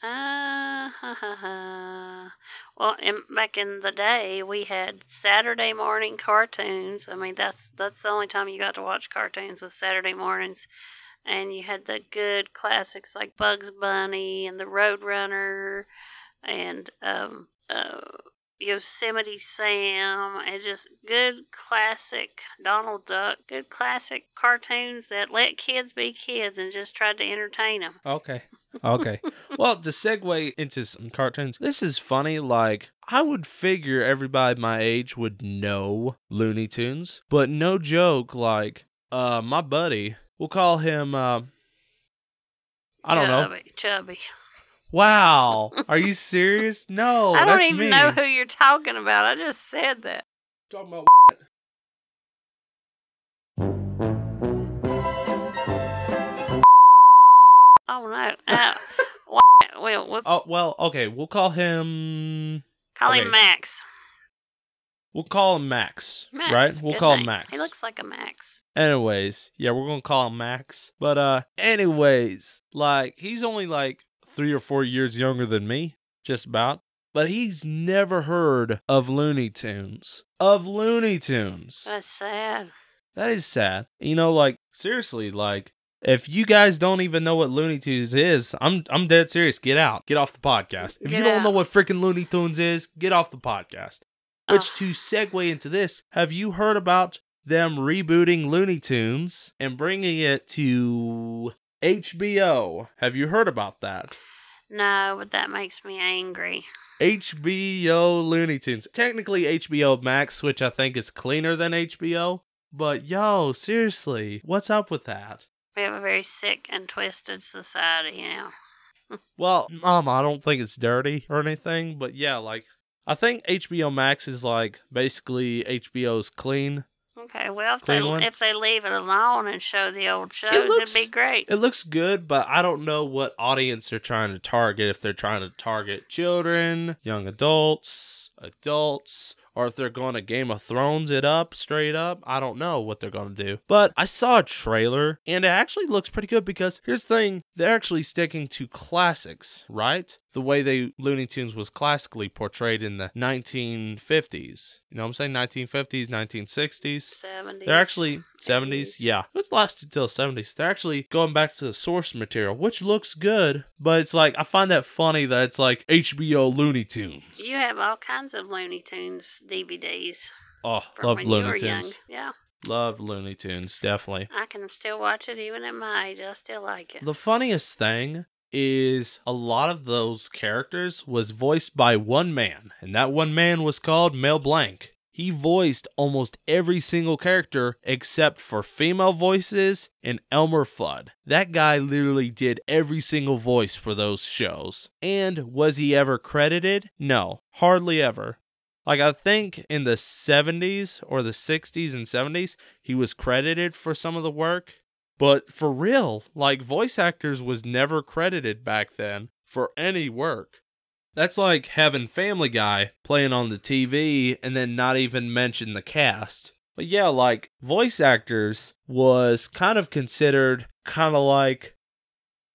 Uh, ha, ha, ha. Well, in, back in the day, we had Saturday morning cartoons. I mean, that's that's the only time you got to watch cartoons was Saturday mornings, and you had the good classics like Bugs Bunny and the Roadrunner, and um, uh, Yosemite Sam, and just good classic Donald Duck, good classic cartoons that let kids be kids and just tried to entertain them. Okay. Okay. well, to segue into some cartoons, this is funny. Like, I would figure everybody my age would know Looney Tunes, but no joke. Like, uh, my buddy, we'll call him, uh, I don't know. Chubby, Chubby. Wow. Are you serious? No. I don't even me. know who you're talking about. I just said that. Talking about Oh no. Uh, we'll, we'll Oh, well, okay. We'll call him. call okay. him Max. We'll call him Max, Max. right? We'll call him. Max. He looks like a Max. Anyways, yeah, we're gonna call him Max. But uh, anyways, like he's only like three or four years younger than me, just about. But he's never heard of Looney Tunes. Of Looney Tunes. That's sad. That is sad. You know, like seriously, like if you guys don't even know what Looney Tunes is, I'm I'm dead serious. Get out. Get off the podcast. If you don't know what freaking Looney Tunes is, get off the podcast. Which to segue into this, have you heard about them rebooting Looney Tunes and bringing it to HBO? Have you heard about that? No, but that makes me angry. HBO Looney Tunes. Technically HBO Max, which I think is cleaner than HBO. But yo, seriously, what's up with that? We have a very sick and twisted society now. Well, mom, I don't think it's dirty or anything, but yeah, like I think HBO Max is like basically HBO's clean. Okay, well, if they, one? if they leave it alone and show the old shows, looks- it'd be great. It looks good, but I don't know what audience they're trying to target. If they're trying to target children, young adults, adults, or if they're going to Game of Thrones it up straight up. I don't know what they're going to do. But I saw a trailer and it actually looks pretty good because here's the thing they're actually sticking to classics, right? The way they Looney Tunes was classically portrayed in the 1950s. You know what I'm saying? 1950s, 1960s. 70s. They're actually 70s. 80s. Yeah. It lasted till 70s. They're actually going back to the source material, which looks good, but it's like I find that funny that it's like HBO Looney Tunes. You have all kinds of Looney Tunes DVDs Oh, love Looney Tunes. Yeah, Love Looney Tunes, definitely. I can still watch it even at my age. I still like it. The funniest thing is a lot of those characters was voiced by one man, and that one man was called Mel Blanc. He voiced almost every single character except for female voices and Elmer Fudd. That guy literally did every single voice for those shows. And was he ever credited? No, hardly ever. Like I think in the 70s or the 60s and 70s, he was credited for some of the work. But for real, like voice actors was never credited back then for any work. That's like having Family Guy playing on the TV and then not even mention the cast. But yeah, like voice actors was kind of considered kind of like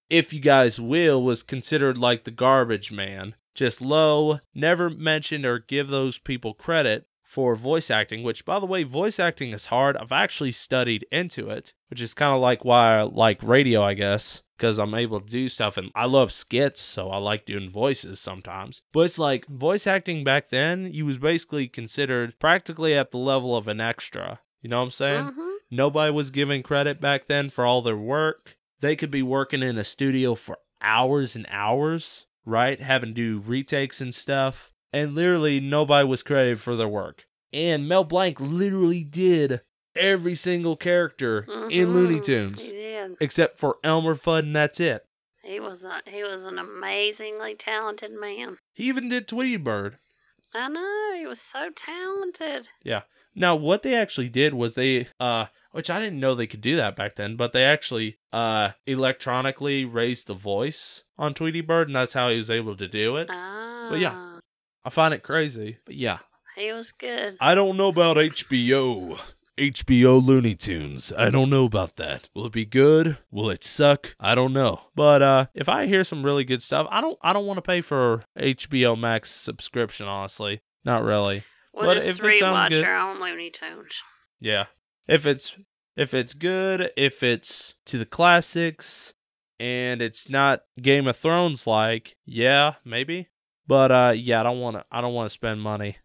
if you guys will was considered like the garbage man. Just low, never mentioned or give those people credit for voice acting, which by the way, voice acting is hard. I've actually studied into it, which is kind of like why I like radio, I guess, because I'm able to do stuff and I love skits, so I like doing voices sometimes. But it's like voice acting back then, you was basically considered practically at the level of an extra. You know what I'm saying? Mhm. Nobody was given credit back then for all their work. They could be working in a studio for hours and hours, right? Having to do retakes and stuff. And literally nobody was credited for their work. And Mel Blanc literally did every single character in Looney. Tunes He did. except for Elmer Fudd, and that's it. He was a, he was an amazingly talented man. He even did Tweety Bird. I know he was so talented. Yeah. Now, what they actually did was they, uh, which I didn't know they could do that back then, but they actually, uh, electronically raised the voice on Tweety Bird, and that's how he was able to do it. Ah, yeah. I find it crazy, but yeah. he was good. I don't know about HBO. HBO Looney Tunes. I don't know about that. Will it be good? Will it suck? I don't know. But uh if I hear some really good stuff, I don't I don't want to pay for HBO Max subscription, honestly. Not really. We'll but just if it sounds good- our own Looney Tunes. Yeah. If it's if it's good, if it's to the classics and it's not Game of Thrones like, yeah, maybe. But uh yeah, I don't want to I don't want to spend money.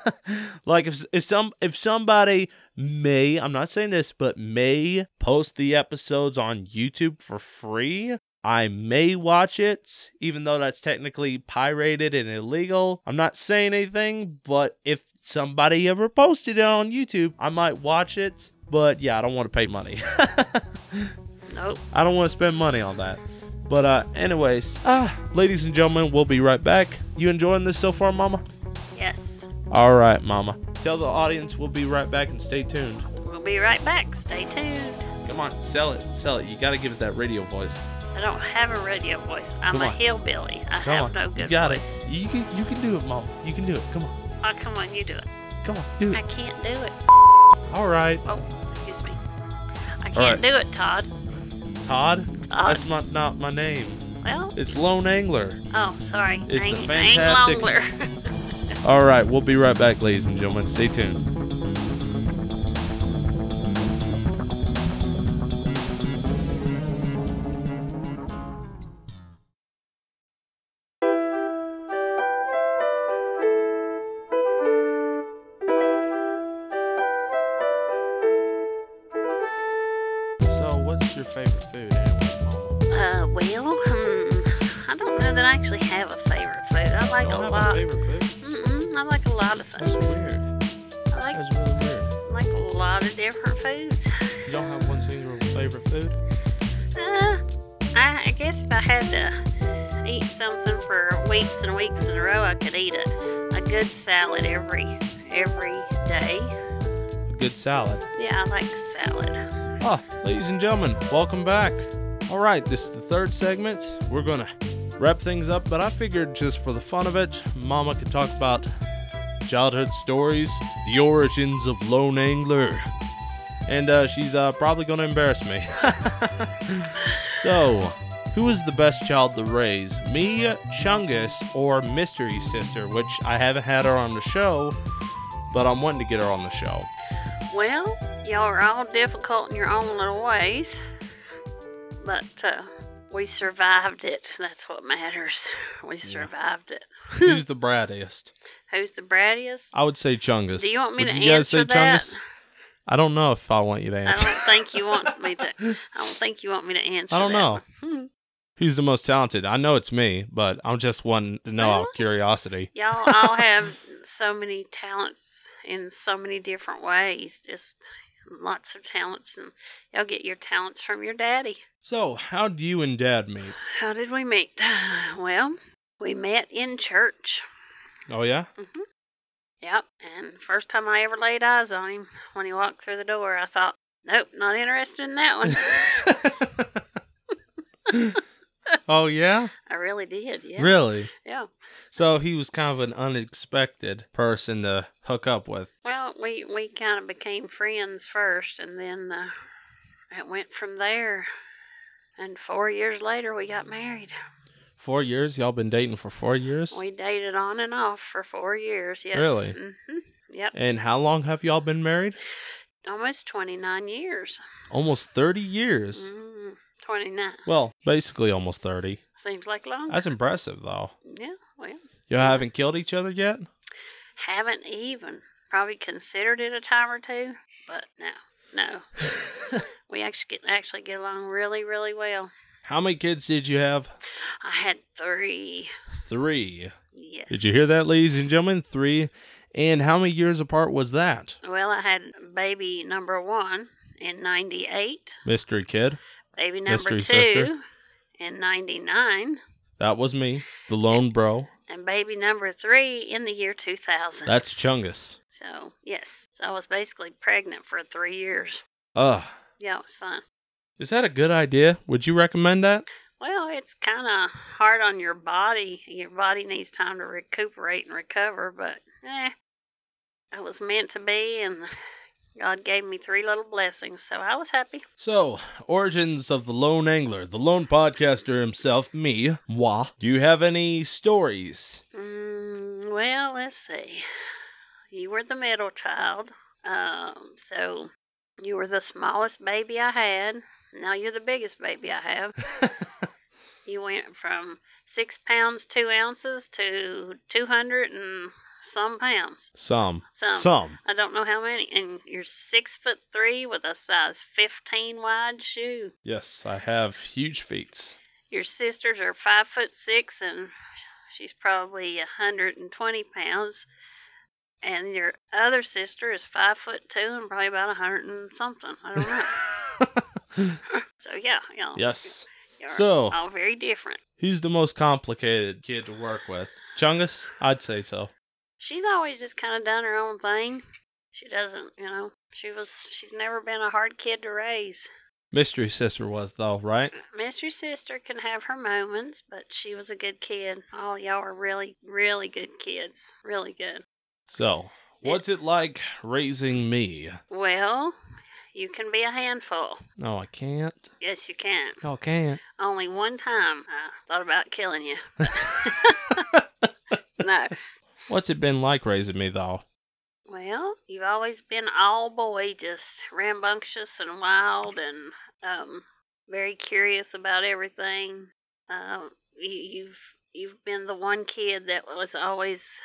like if if some if somebody may, I'm not saying this, but may post the episodes on YouTube for free, I may watch it, even though that's technically pirated and illegal. I'm not saying anything, but if somebody ever posted it on YouTube, I might watch it. But yeah, I don't want to pay money. Nope. I don't want to spend money on that. But uh anyways, ah, ladies and gentlemen, we'll be right back. You enjoying this so far, mama? Yes. All right, mama. Tell the audience we'll be right back and stay tuned. We'll be right back. Stay tuned. Come on, sell it. Sell it. You got to give it that radio voice. I don't have a radio voice. I'm Come a on. hillbilly. I Come have on. no good you got voice. it. You can you can do it, mama. You can do it. Come on. Oh, come on, you do it. Come on. Do it. I can't do it. All right. Oh, excuse me. I can't right. do it, Todd. Todd? Todd. That's my, not my name. Well, It's Lone Angler. oh, sorry. It's the Ang- fantastic- Anglongler. All right, we'll be right back, ladies and gentlemen. Stay tuned. Gentlemen, welcome back. All right, this is the third segment. We're gonna wrap things up, but I figured just for the fun of it, Mama could talk about childhood stories, the origins of Lone Angler. And uh, she's uh, probably going to embarrass me. so, who is the best child to raise? Me, Chungus, or Mystery Sister, which I haven't had her on the show, but I'm wanting to get her on the show. Well, y'all are all difficult in your own little ways, but uh, we survived it. That's what matters. We survived it. Who's the brattiest? Who's the brattiest? I would say Chungus. Do you want me Would to you guys answer say that? Chungus? I don't know if I want you to I answer. don't think you want me to. I don't think you want me to answer. I don't that know. one. Who's the most talented? I know it's me, but I'm just wanting to know out of curiosity. Y'all all have so many talents in so many different ways. Just lots of talents, and y'all get your talents from your daddy. So, how would you and Dad meet? How did we meet? Well, we met in church. Oh yeah. Mm-hmm. Yep. And first time I ever laid eyes on him, when he walked through the door, I thought, nope, not interested in that one. Oh yeah. I really did. Yeah. Really. Yeah. So he was kind of an unexpected person to hook up with. Well, we we kind of became friends first, and then uh, it went from there. And four years later, we got married. Four years? Y'all been dating for four years? We dated on and off for four years. Yes. Really. Mm-hmm. Yep. And how long have y'all been married? Almost twenty nine years. Almost thirty years. Mm-hmm. 29. Well, basically almost 30. Seems like long. That's impressive, though. Yeah, well. You all haven't killed each other yet? Haven't even. Probably considered it a time or two, but no, no. we actually get, actually get along really, really well. How many kids did you have? I had three. Three? Yes. Did you hear that, ladies and gentlemen? Three. And how many years apart was that? Well, I had baby number one in 98. Mystery kid? Baby number Mystery two sister. in '99, That was me, the lone bro. and baby number three in the year 2000. That's Chungus. so yes, so I was basically pregnant for three years. Ugh. Yeah, it was fun. Is that a good idea? Would you recommend that? Well, it's kind of hard on your body. Your body needs time to recuperate and recover, but eh, it was meant to be, and God gave me three little blessings, so I was happy. So, origins of the lone angler, the lone podcaster himself, me, moi. Do you have any stories? Mm, well, let's see. You were the middle child, um, so you were the smallest baby I had. Now you're the biggest baby I have. You went from six pounds two ounces to two hundred and some pounds. Some. Some. Some. I don't know how many. And you're six foot three with a size fifteen wide shoe. Yes, I have huge feet. Your sisters are five foot six, and she's probably a hundred and twenty pounds. And your other sister is five foot two and probably about a hundred and something. I don't know. so yeah, know, yes. you're So- all very different. Who's the most complicated kid to work with? Chungus? I'd say so. She's always just kind of done her own thing. She doesn't, you know. She was. She's never been a hard kid to raise. Mystery Sister was, though, right? Mystery Sister can have her moments, but she was a good kid. All y'all are really, really good kids. Really good. So, what's it like raising me? Well, you can be a handful. No, I can't. Yes, you can. No, I can't. Only one time I thought about killing you. no. What's it been like raising me, though? Well, you've always been all boy, just rambunctious and wild and um, very curious about everything. Um, you, you've you've been the one kid that was always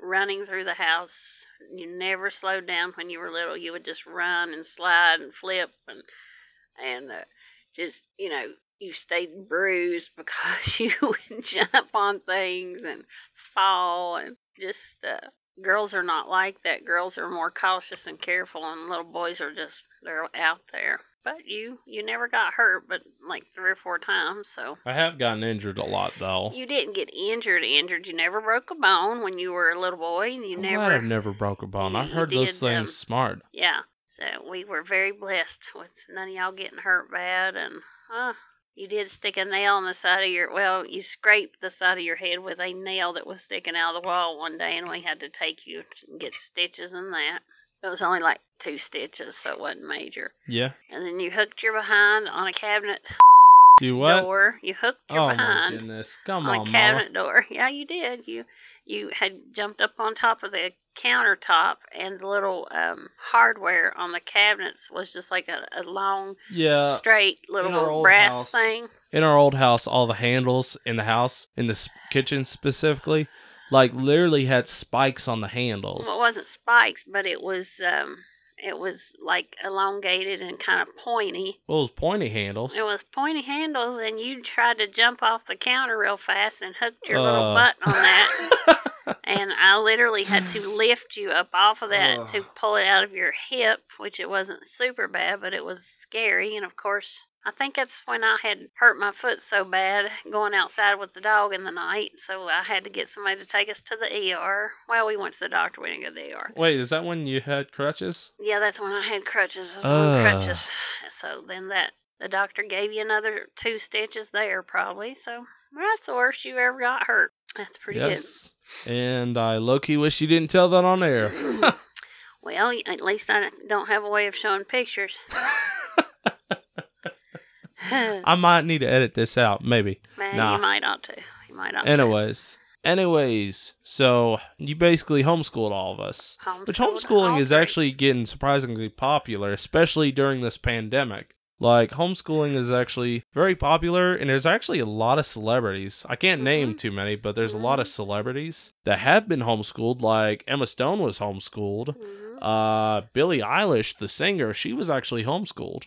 running through the house. You never slowed down when you were little. You would just run and slide and flip and and uh, just you know you stayed bruised because you would jump on things and fall and just uh, girls are not like that. Girls are more cautious and careful, and little boys are just they're out there. But you you never got hurt, but like three or four times. So I have gotten injured a lot, though. you didn't get injured. Injured. You never broke a bone when you were a little boy, and you I'm never. I've never broke a bone. I've heard those um, things smart. Yeah. So we were very blessed with none of y'all getting hurt bad, and uh, You did stick a nail on the side of your well, you scraped the side of your head with a nail that was sticking out of the wall one day, and we had to take you and get stitches in that. It was only like two stitches, so it wasn't major. Yeah. And then you hooked your behind on a cabinet Do what? door. You hooked your Oh my behind goodness! Come on on, Mama. cabinet door. Yeah, you did. You you had jumped up on top of the countertop, and the little um, hardware on the cabinets was just like a, a long, Yeah. straight little brass house- thing. in our old house, all the handles in the house, in the kitchen specifically, like literally had spikes on the handles. Well, it wasn't spikes, but it was um, it was like elongated and kind of pointy. Well, it was pointy handles. It was pointy handles, and you tried to jump off the counter real fast and hooked your little Uh. butt on that. and I literally had to lift you up off of that to pull it out of your hip, which it wasn't super bad, but it was scary. And of course, I think that's when I had hurt my foot so bad going outside with the dog in the night. So I had to get somebody to take us to the ER. Well, we went to the doctor. We didn't go to the ER. Wait, is that when you had crutches? Yeah, that's when I had crutches. I was on crutches. So then that the doctor gave you another two stitches there, probably. So that's the worst you ever got hurt. That's pretty good. yes. And I low key wish you didn't tell that on air. well, at least I don't have a way of showing pictures. Man, I might need to edit this out, maybe. nah. you might ought to. You might ought to. Anyways. Anyways, so you basically homeschooled all of us. Which homeschooling all is three. actually getting surprisingly popular, especially during this pandemic. Like homeschooling is actually very popular, and there's actually a lot of celebrities. I can't name Mhm. too many, but there's a lot of Mhm. celebrities that have been homeschooled. Like Emma Stone was homeschooled. Mhm. Uh, Billie Eilish, the singer, she was actually homeschooled.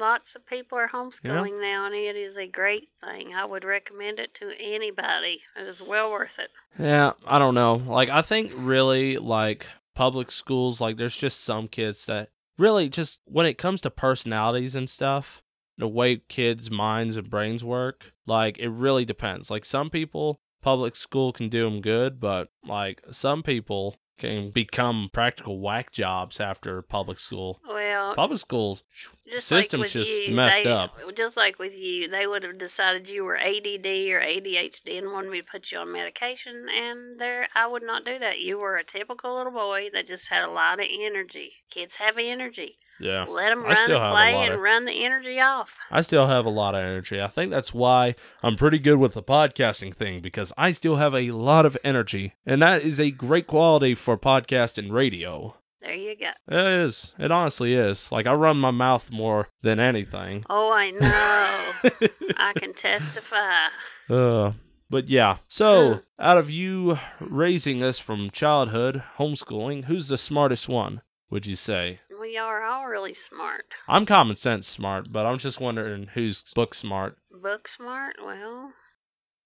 Lots of people are homeschooling now, and it is a great thing. I would recommend it to anybody. It is well worth it. Yeah, I don't know. Like I think really like public schools like there's just some kids that really just when it comes to personalities and stuff, the way kids' minds and brains work, like it really depends. Like some people public school can do them good, but like some people can become practical whack jobs after public school. Well, Public schools just system's like just you, messed they- up. Just like with you, they would have decided you were ADD or ADHD and wanted me to put you on medication, and there I would not do that. You were a typical little boy that just had a lot of energy. Kids have energy. Yeah. Let them run still and play and of- run the energy off. I still have a lot of energy. I think that's why I'm pretty good with the podcasting thing because I still have a lot of energy. And that is a great quality for podcast and radio. There you go. It is. It honestly is. Like I run my mouth more than anything. Oh, I know. I can testify. uh, but yeah. So, out of you raising us from childhood, homeschooling, who's the smartest one, would you say? We are all really smart. I'm common sense smart, but I'm just wondering who's book smart. Book smart? Well,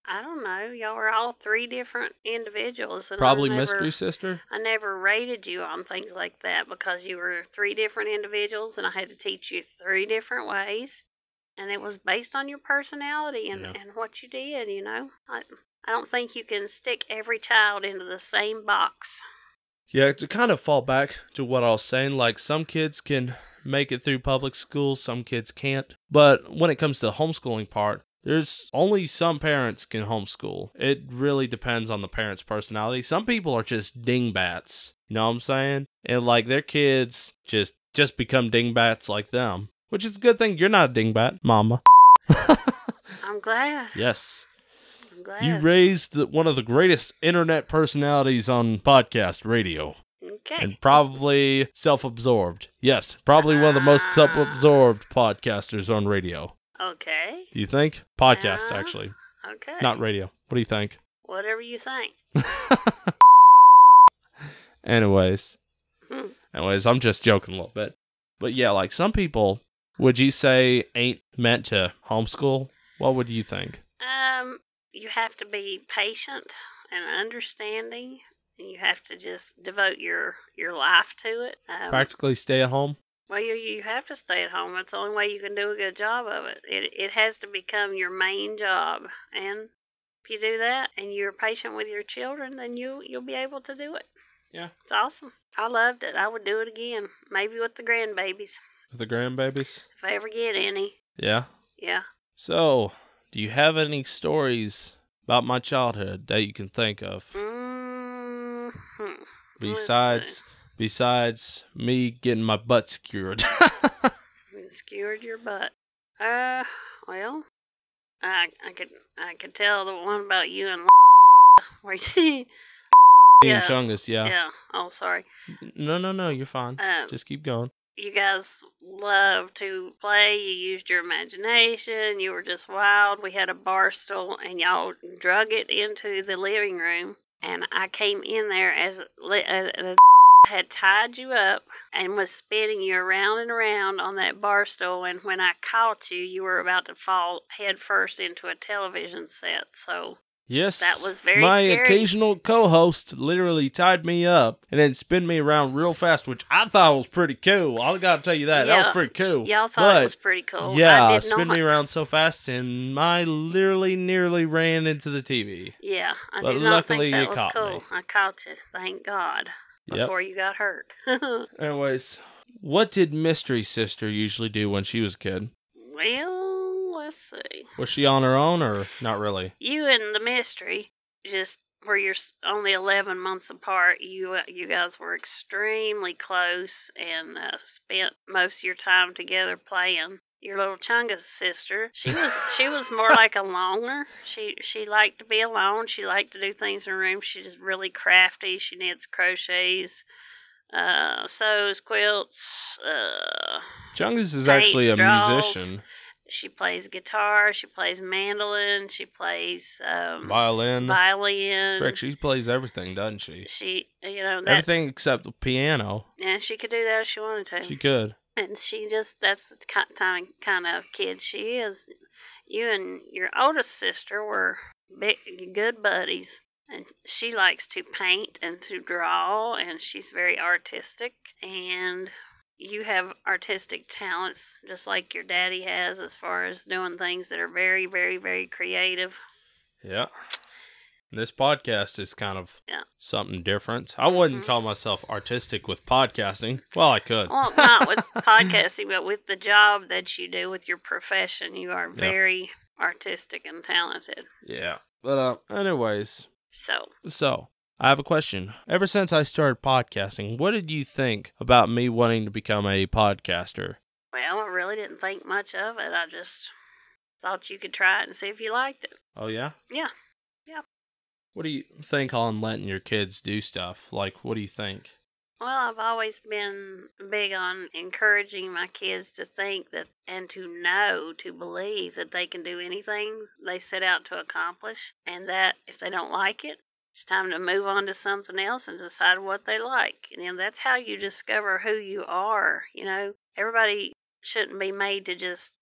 I don't know. Y'all are all three different individuals. And Probably never- Mystery Sister? I never rated you on things like that because you were three different individuals and I had to teach you three different ways. And it was based on your personality and, Yeah. and what you did, you know. I, I don't think you can stick every child into the same box. Yeah, to kind of fall back to what I was saying, like some kids can make it through public school, some kids can't. But when it comes to the homeschooling part, there's only some parents can homeschool. It really depends on the parent's personality. Some people are just dingbats. You know what I'm saying? And like their kids just just become dingbats like them. Which is a good thing you're not a dingbat, mama. I'm glad. yes. I'm glad. You raised the, one of the greatest internet personalities on podcast radio. okay. and probably self-absorbed. Yes, probably one of the most self-absorbed podcasters on radio. okay. Do you think? Podcast, Yeah. actually, Okay. not radio. What do you think? Whatever you think. anyways, Hmm. anyways, I'm just joking a little bit, but yeah, like some people, would you say ain't meant to homeschool? What would you think? Um, you have to be patient and understanding, and you have to just devote your your life to it. Um, Practically stay at home. well, you you have to stay at home. That's the only way you can do a good job of it. It it has to become your main job, and if you do that and you're patient with your children, then you you'll be able to do it. Yeah. it's awesome. I loved it. I would do it again, maybe with the grandbabies With the grandbabies. if I ever get any. Yeah. Yeah. So, do you have any stories about my childhood that you can think of Mm-hmm. besides besides me getting my butt skewered? Skewered your butt. Uh, well, I I could I could tell the one about you and where you Yeah. Chungus, yeah. yeah. Oh, sorry. No, no, no, you're fine. Um, Just keep going. You guys love to play. You used your imagination. You were just wild. We had a bar stool, and y'all drug it into the living room. And I came in there as the had tied you up and was spinning you around and around on that bar stool. And when I caught you, you were about to fall head first into a television set. So Yes. that was very My scary. occasional co-host literally tied me up and then spin me around real fast, which I thought was pretty cool. I gotta tell you that. That was pretty cool. y'all thought But, it was pretty cool. Yeah, spin not. me around so fast, and I literally nearly ran into the TV. Yeah, I But did not luckily think that you was caught cool. me. I caught you, thank God, Yep. before you got hurt. Anyways, what did Mystery Sister usually do when she was a kid? well, let's see. Was she on her own or not really? You and the mystery, just where you're only 11 months apart, you uh, you guys were extremely close and uh, spent most of your time together playing. Your little Chungus sister, she was she was more like a loner. She she liked to be alone. She liked to do things in her room. She's really crafty. She knits crochets, uh, sews, quilts. Uh, Chungus is actually a straws. musician, she plays guitar. She plays mandolin. She plays um, violin. violin. Frick, she plays everything, doesn't she? She, you know, Everything except the piano. And she could do that if she wanted to. She could. and she just, that's the kind of, kind of kid she is. You and your oldest sister were big, good buddies. And she likes to paint and to draw, and she's very artistic. And you have artistic talents, just like your daddy has, as far as doing things that are very, very, very creative. Yeah. This podcast is kind of Yeah. something different. I wouldn't Mhm. call myself artistic with podcasting. Well, I could. Well, not with podcasting, but with the job that you do with your profession, you are very artistic and talented. Yeah. But uh anyways, So, so I have a question. Ever since I started podcasting, what did you think about me wanting to become a podcaster? well, I really didn't think much of it. I just thought you could try it and see if you liked it. Oh yeah? Yeah. Yeah. What do you think on letting your kids do stuff? Like what do you think? Well, I've always been big on encouraging my kids to think that and to know, to believe that they can do anything they set out to accomplish, and that if they don't like it, it's time to move on to something else and decide what they like. And you know, that's how you discover who you are. You know, everybody shouldn't be made to just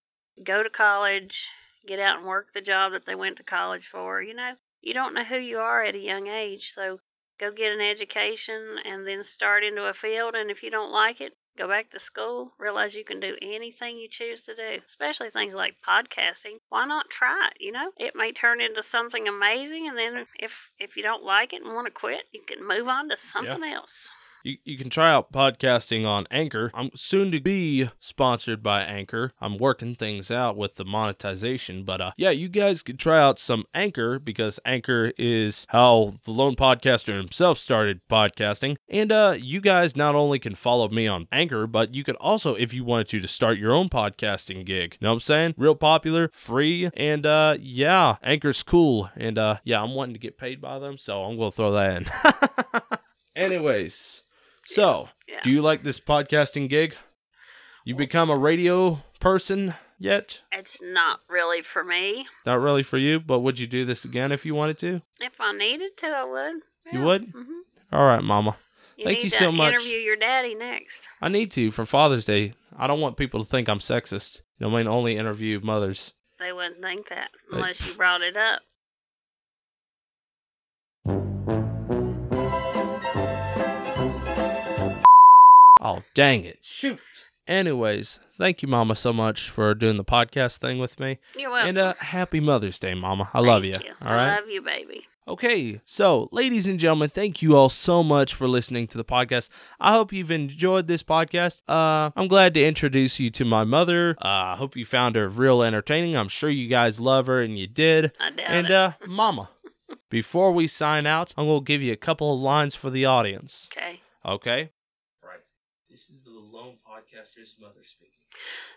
go to college, get out and work the job that they went to college for. You know, you don't know who you are at a young age, so go get an education and then start into a field and if you don't like it go back to school realize you can do anything you choose to do especially things like podcasting why not try it you know? It may turn into something amazing and then if if you don't like it and want to quit you can move on to something else You, you can try out podcasting on Anchor. I'm soon to be sponsored by Anchor. I'm working things out with the monetization, but uh, yeah, you guys could try out some Anchor because Anchor is how the lone podcaster himself started podcasting. And uh, you guys not only can follow me on Anchor, but you could also, if you wanted to, to start your own podcasting gig. You know what I'm saying? Real popular, free, and uh, yeah, Anchor's cool. And uh, yeah, I'm wanting to get paid by them, so I'm gonna throw that in. Anyways. So, Yeah. do you like this podcasting gig? You become a radio person yet? it's not really for me Not really for you, but would you do this again if you wanted to? if i needed to i would You would? hmm All right, mama. you Thank you to so much. interview your daddy next I need to for Father's Day. I don't want people to think I'm sexist. You know, I mean, only interview mothers. they wouldn't think that unless you brought it up Oh, dang it. Shoot. Anyways, thank you, mama, so much for doing the podcast thing with me. you're welcome And uh, happy Mother's Day, mama. I love you. Thank All right. i love you baby Okay, so ladies and gentlemen, thank you all so much for listening to the podcast. I hope you've enjoyed this podcast. Uh, I'm glad to introduce you to my mother. Uh, I hope you found her real entertaining. I'm sure you guys love her, and you did. I doubt And it. uh, Mama, before we sign out, I'm gonna give you a couple of lines for the audience. okay. Okay. This is the lone podcaster's mother speaking.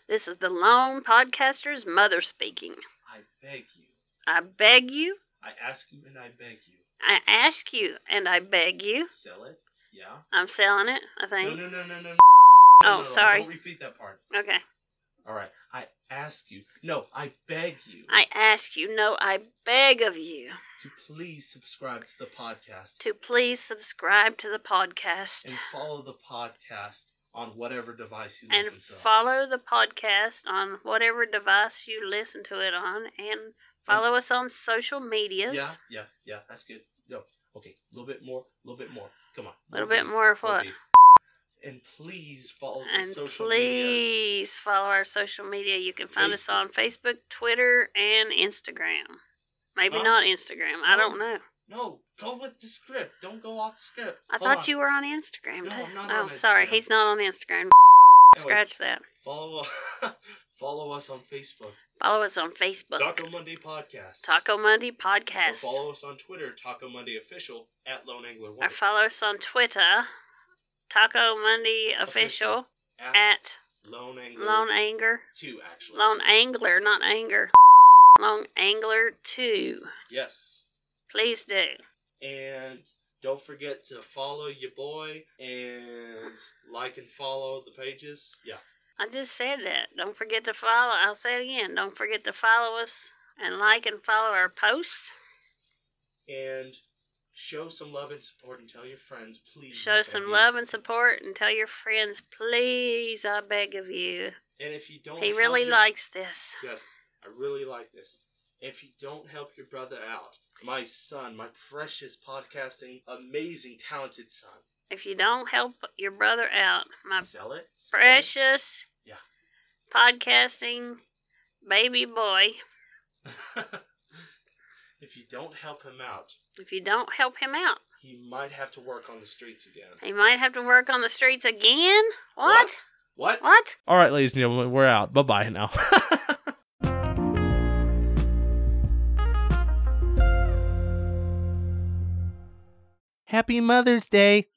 This is the lone podcaster's mother speaking. I beg you. I beg you, I ask you, and I beg you. I ask you, and I beg you. Sell it. Yeah. I'm selling it, I think. no, no, no, no. no. Oh, No, no, no, sorry. Don't repeat that part. Okay. All right. I ask you. No, I beg you I ask you, no, I beg of you to please subscribe to the podcast to please subscribe to the podcast and follow the podcast on whatever device you and listen to. follow the podcast on whatever device you listen to it on and follow us on social medias. Yeah, yeah, yeah. That's good. No. Okay. A little bit more. A little bit more. Come on. A little bit more of what? beef. And please follow the And social medias. please follow our social media. You can find us on Facebook, Twitter, and Instagram. Maybe Huh? not Instagram. I don't know. No, go with the script. Don't go off the script. I Hold thought on. you were on Instagram No. I'm not oh, on sorry, he's not on Instagram. Anyways, Scratch that. Follow, follow us on Facebook. Follow us on Facebook. Taco Monday Podcast. Taco Monday Or Podcast. follow us on Twitter, Taco Monday Official at Lone Angler Or follow us on Twitter, Taco Monday Official At at Lone Angler Lone Anger. Two, actually. Lone Angler, not Anger. Lone Angler 2. Yes. Please do. And don't forget to follow your boy and like and follow the pages. Yeah. I just said that. Don't forget to follow. I'll say it again. Don't forget to follow us and like and follow our posts. And show some love and support and tell your friends, please. Show some love and support and tell your friends, please, I beg of you. And if you don't He really your- likes this. Yes, I really like this. If you don't help your brother out, my son, my precious podcasting, amazing, talented son, If you don't help your brother out, my sell it. sell it. precious Yeah. podcasting baby boy, if you don't help him out, if you don't help him out, he might have to work on the streets again. he might have to work on the streets again. What? What? What? All right, ladies and gentlemen, we're out. Bye bye now. Happy Mother's Day.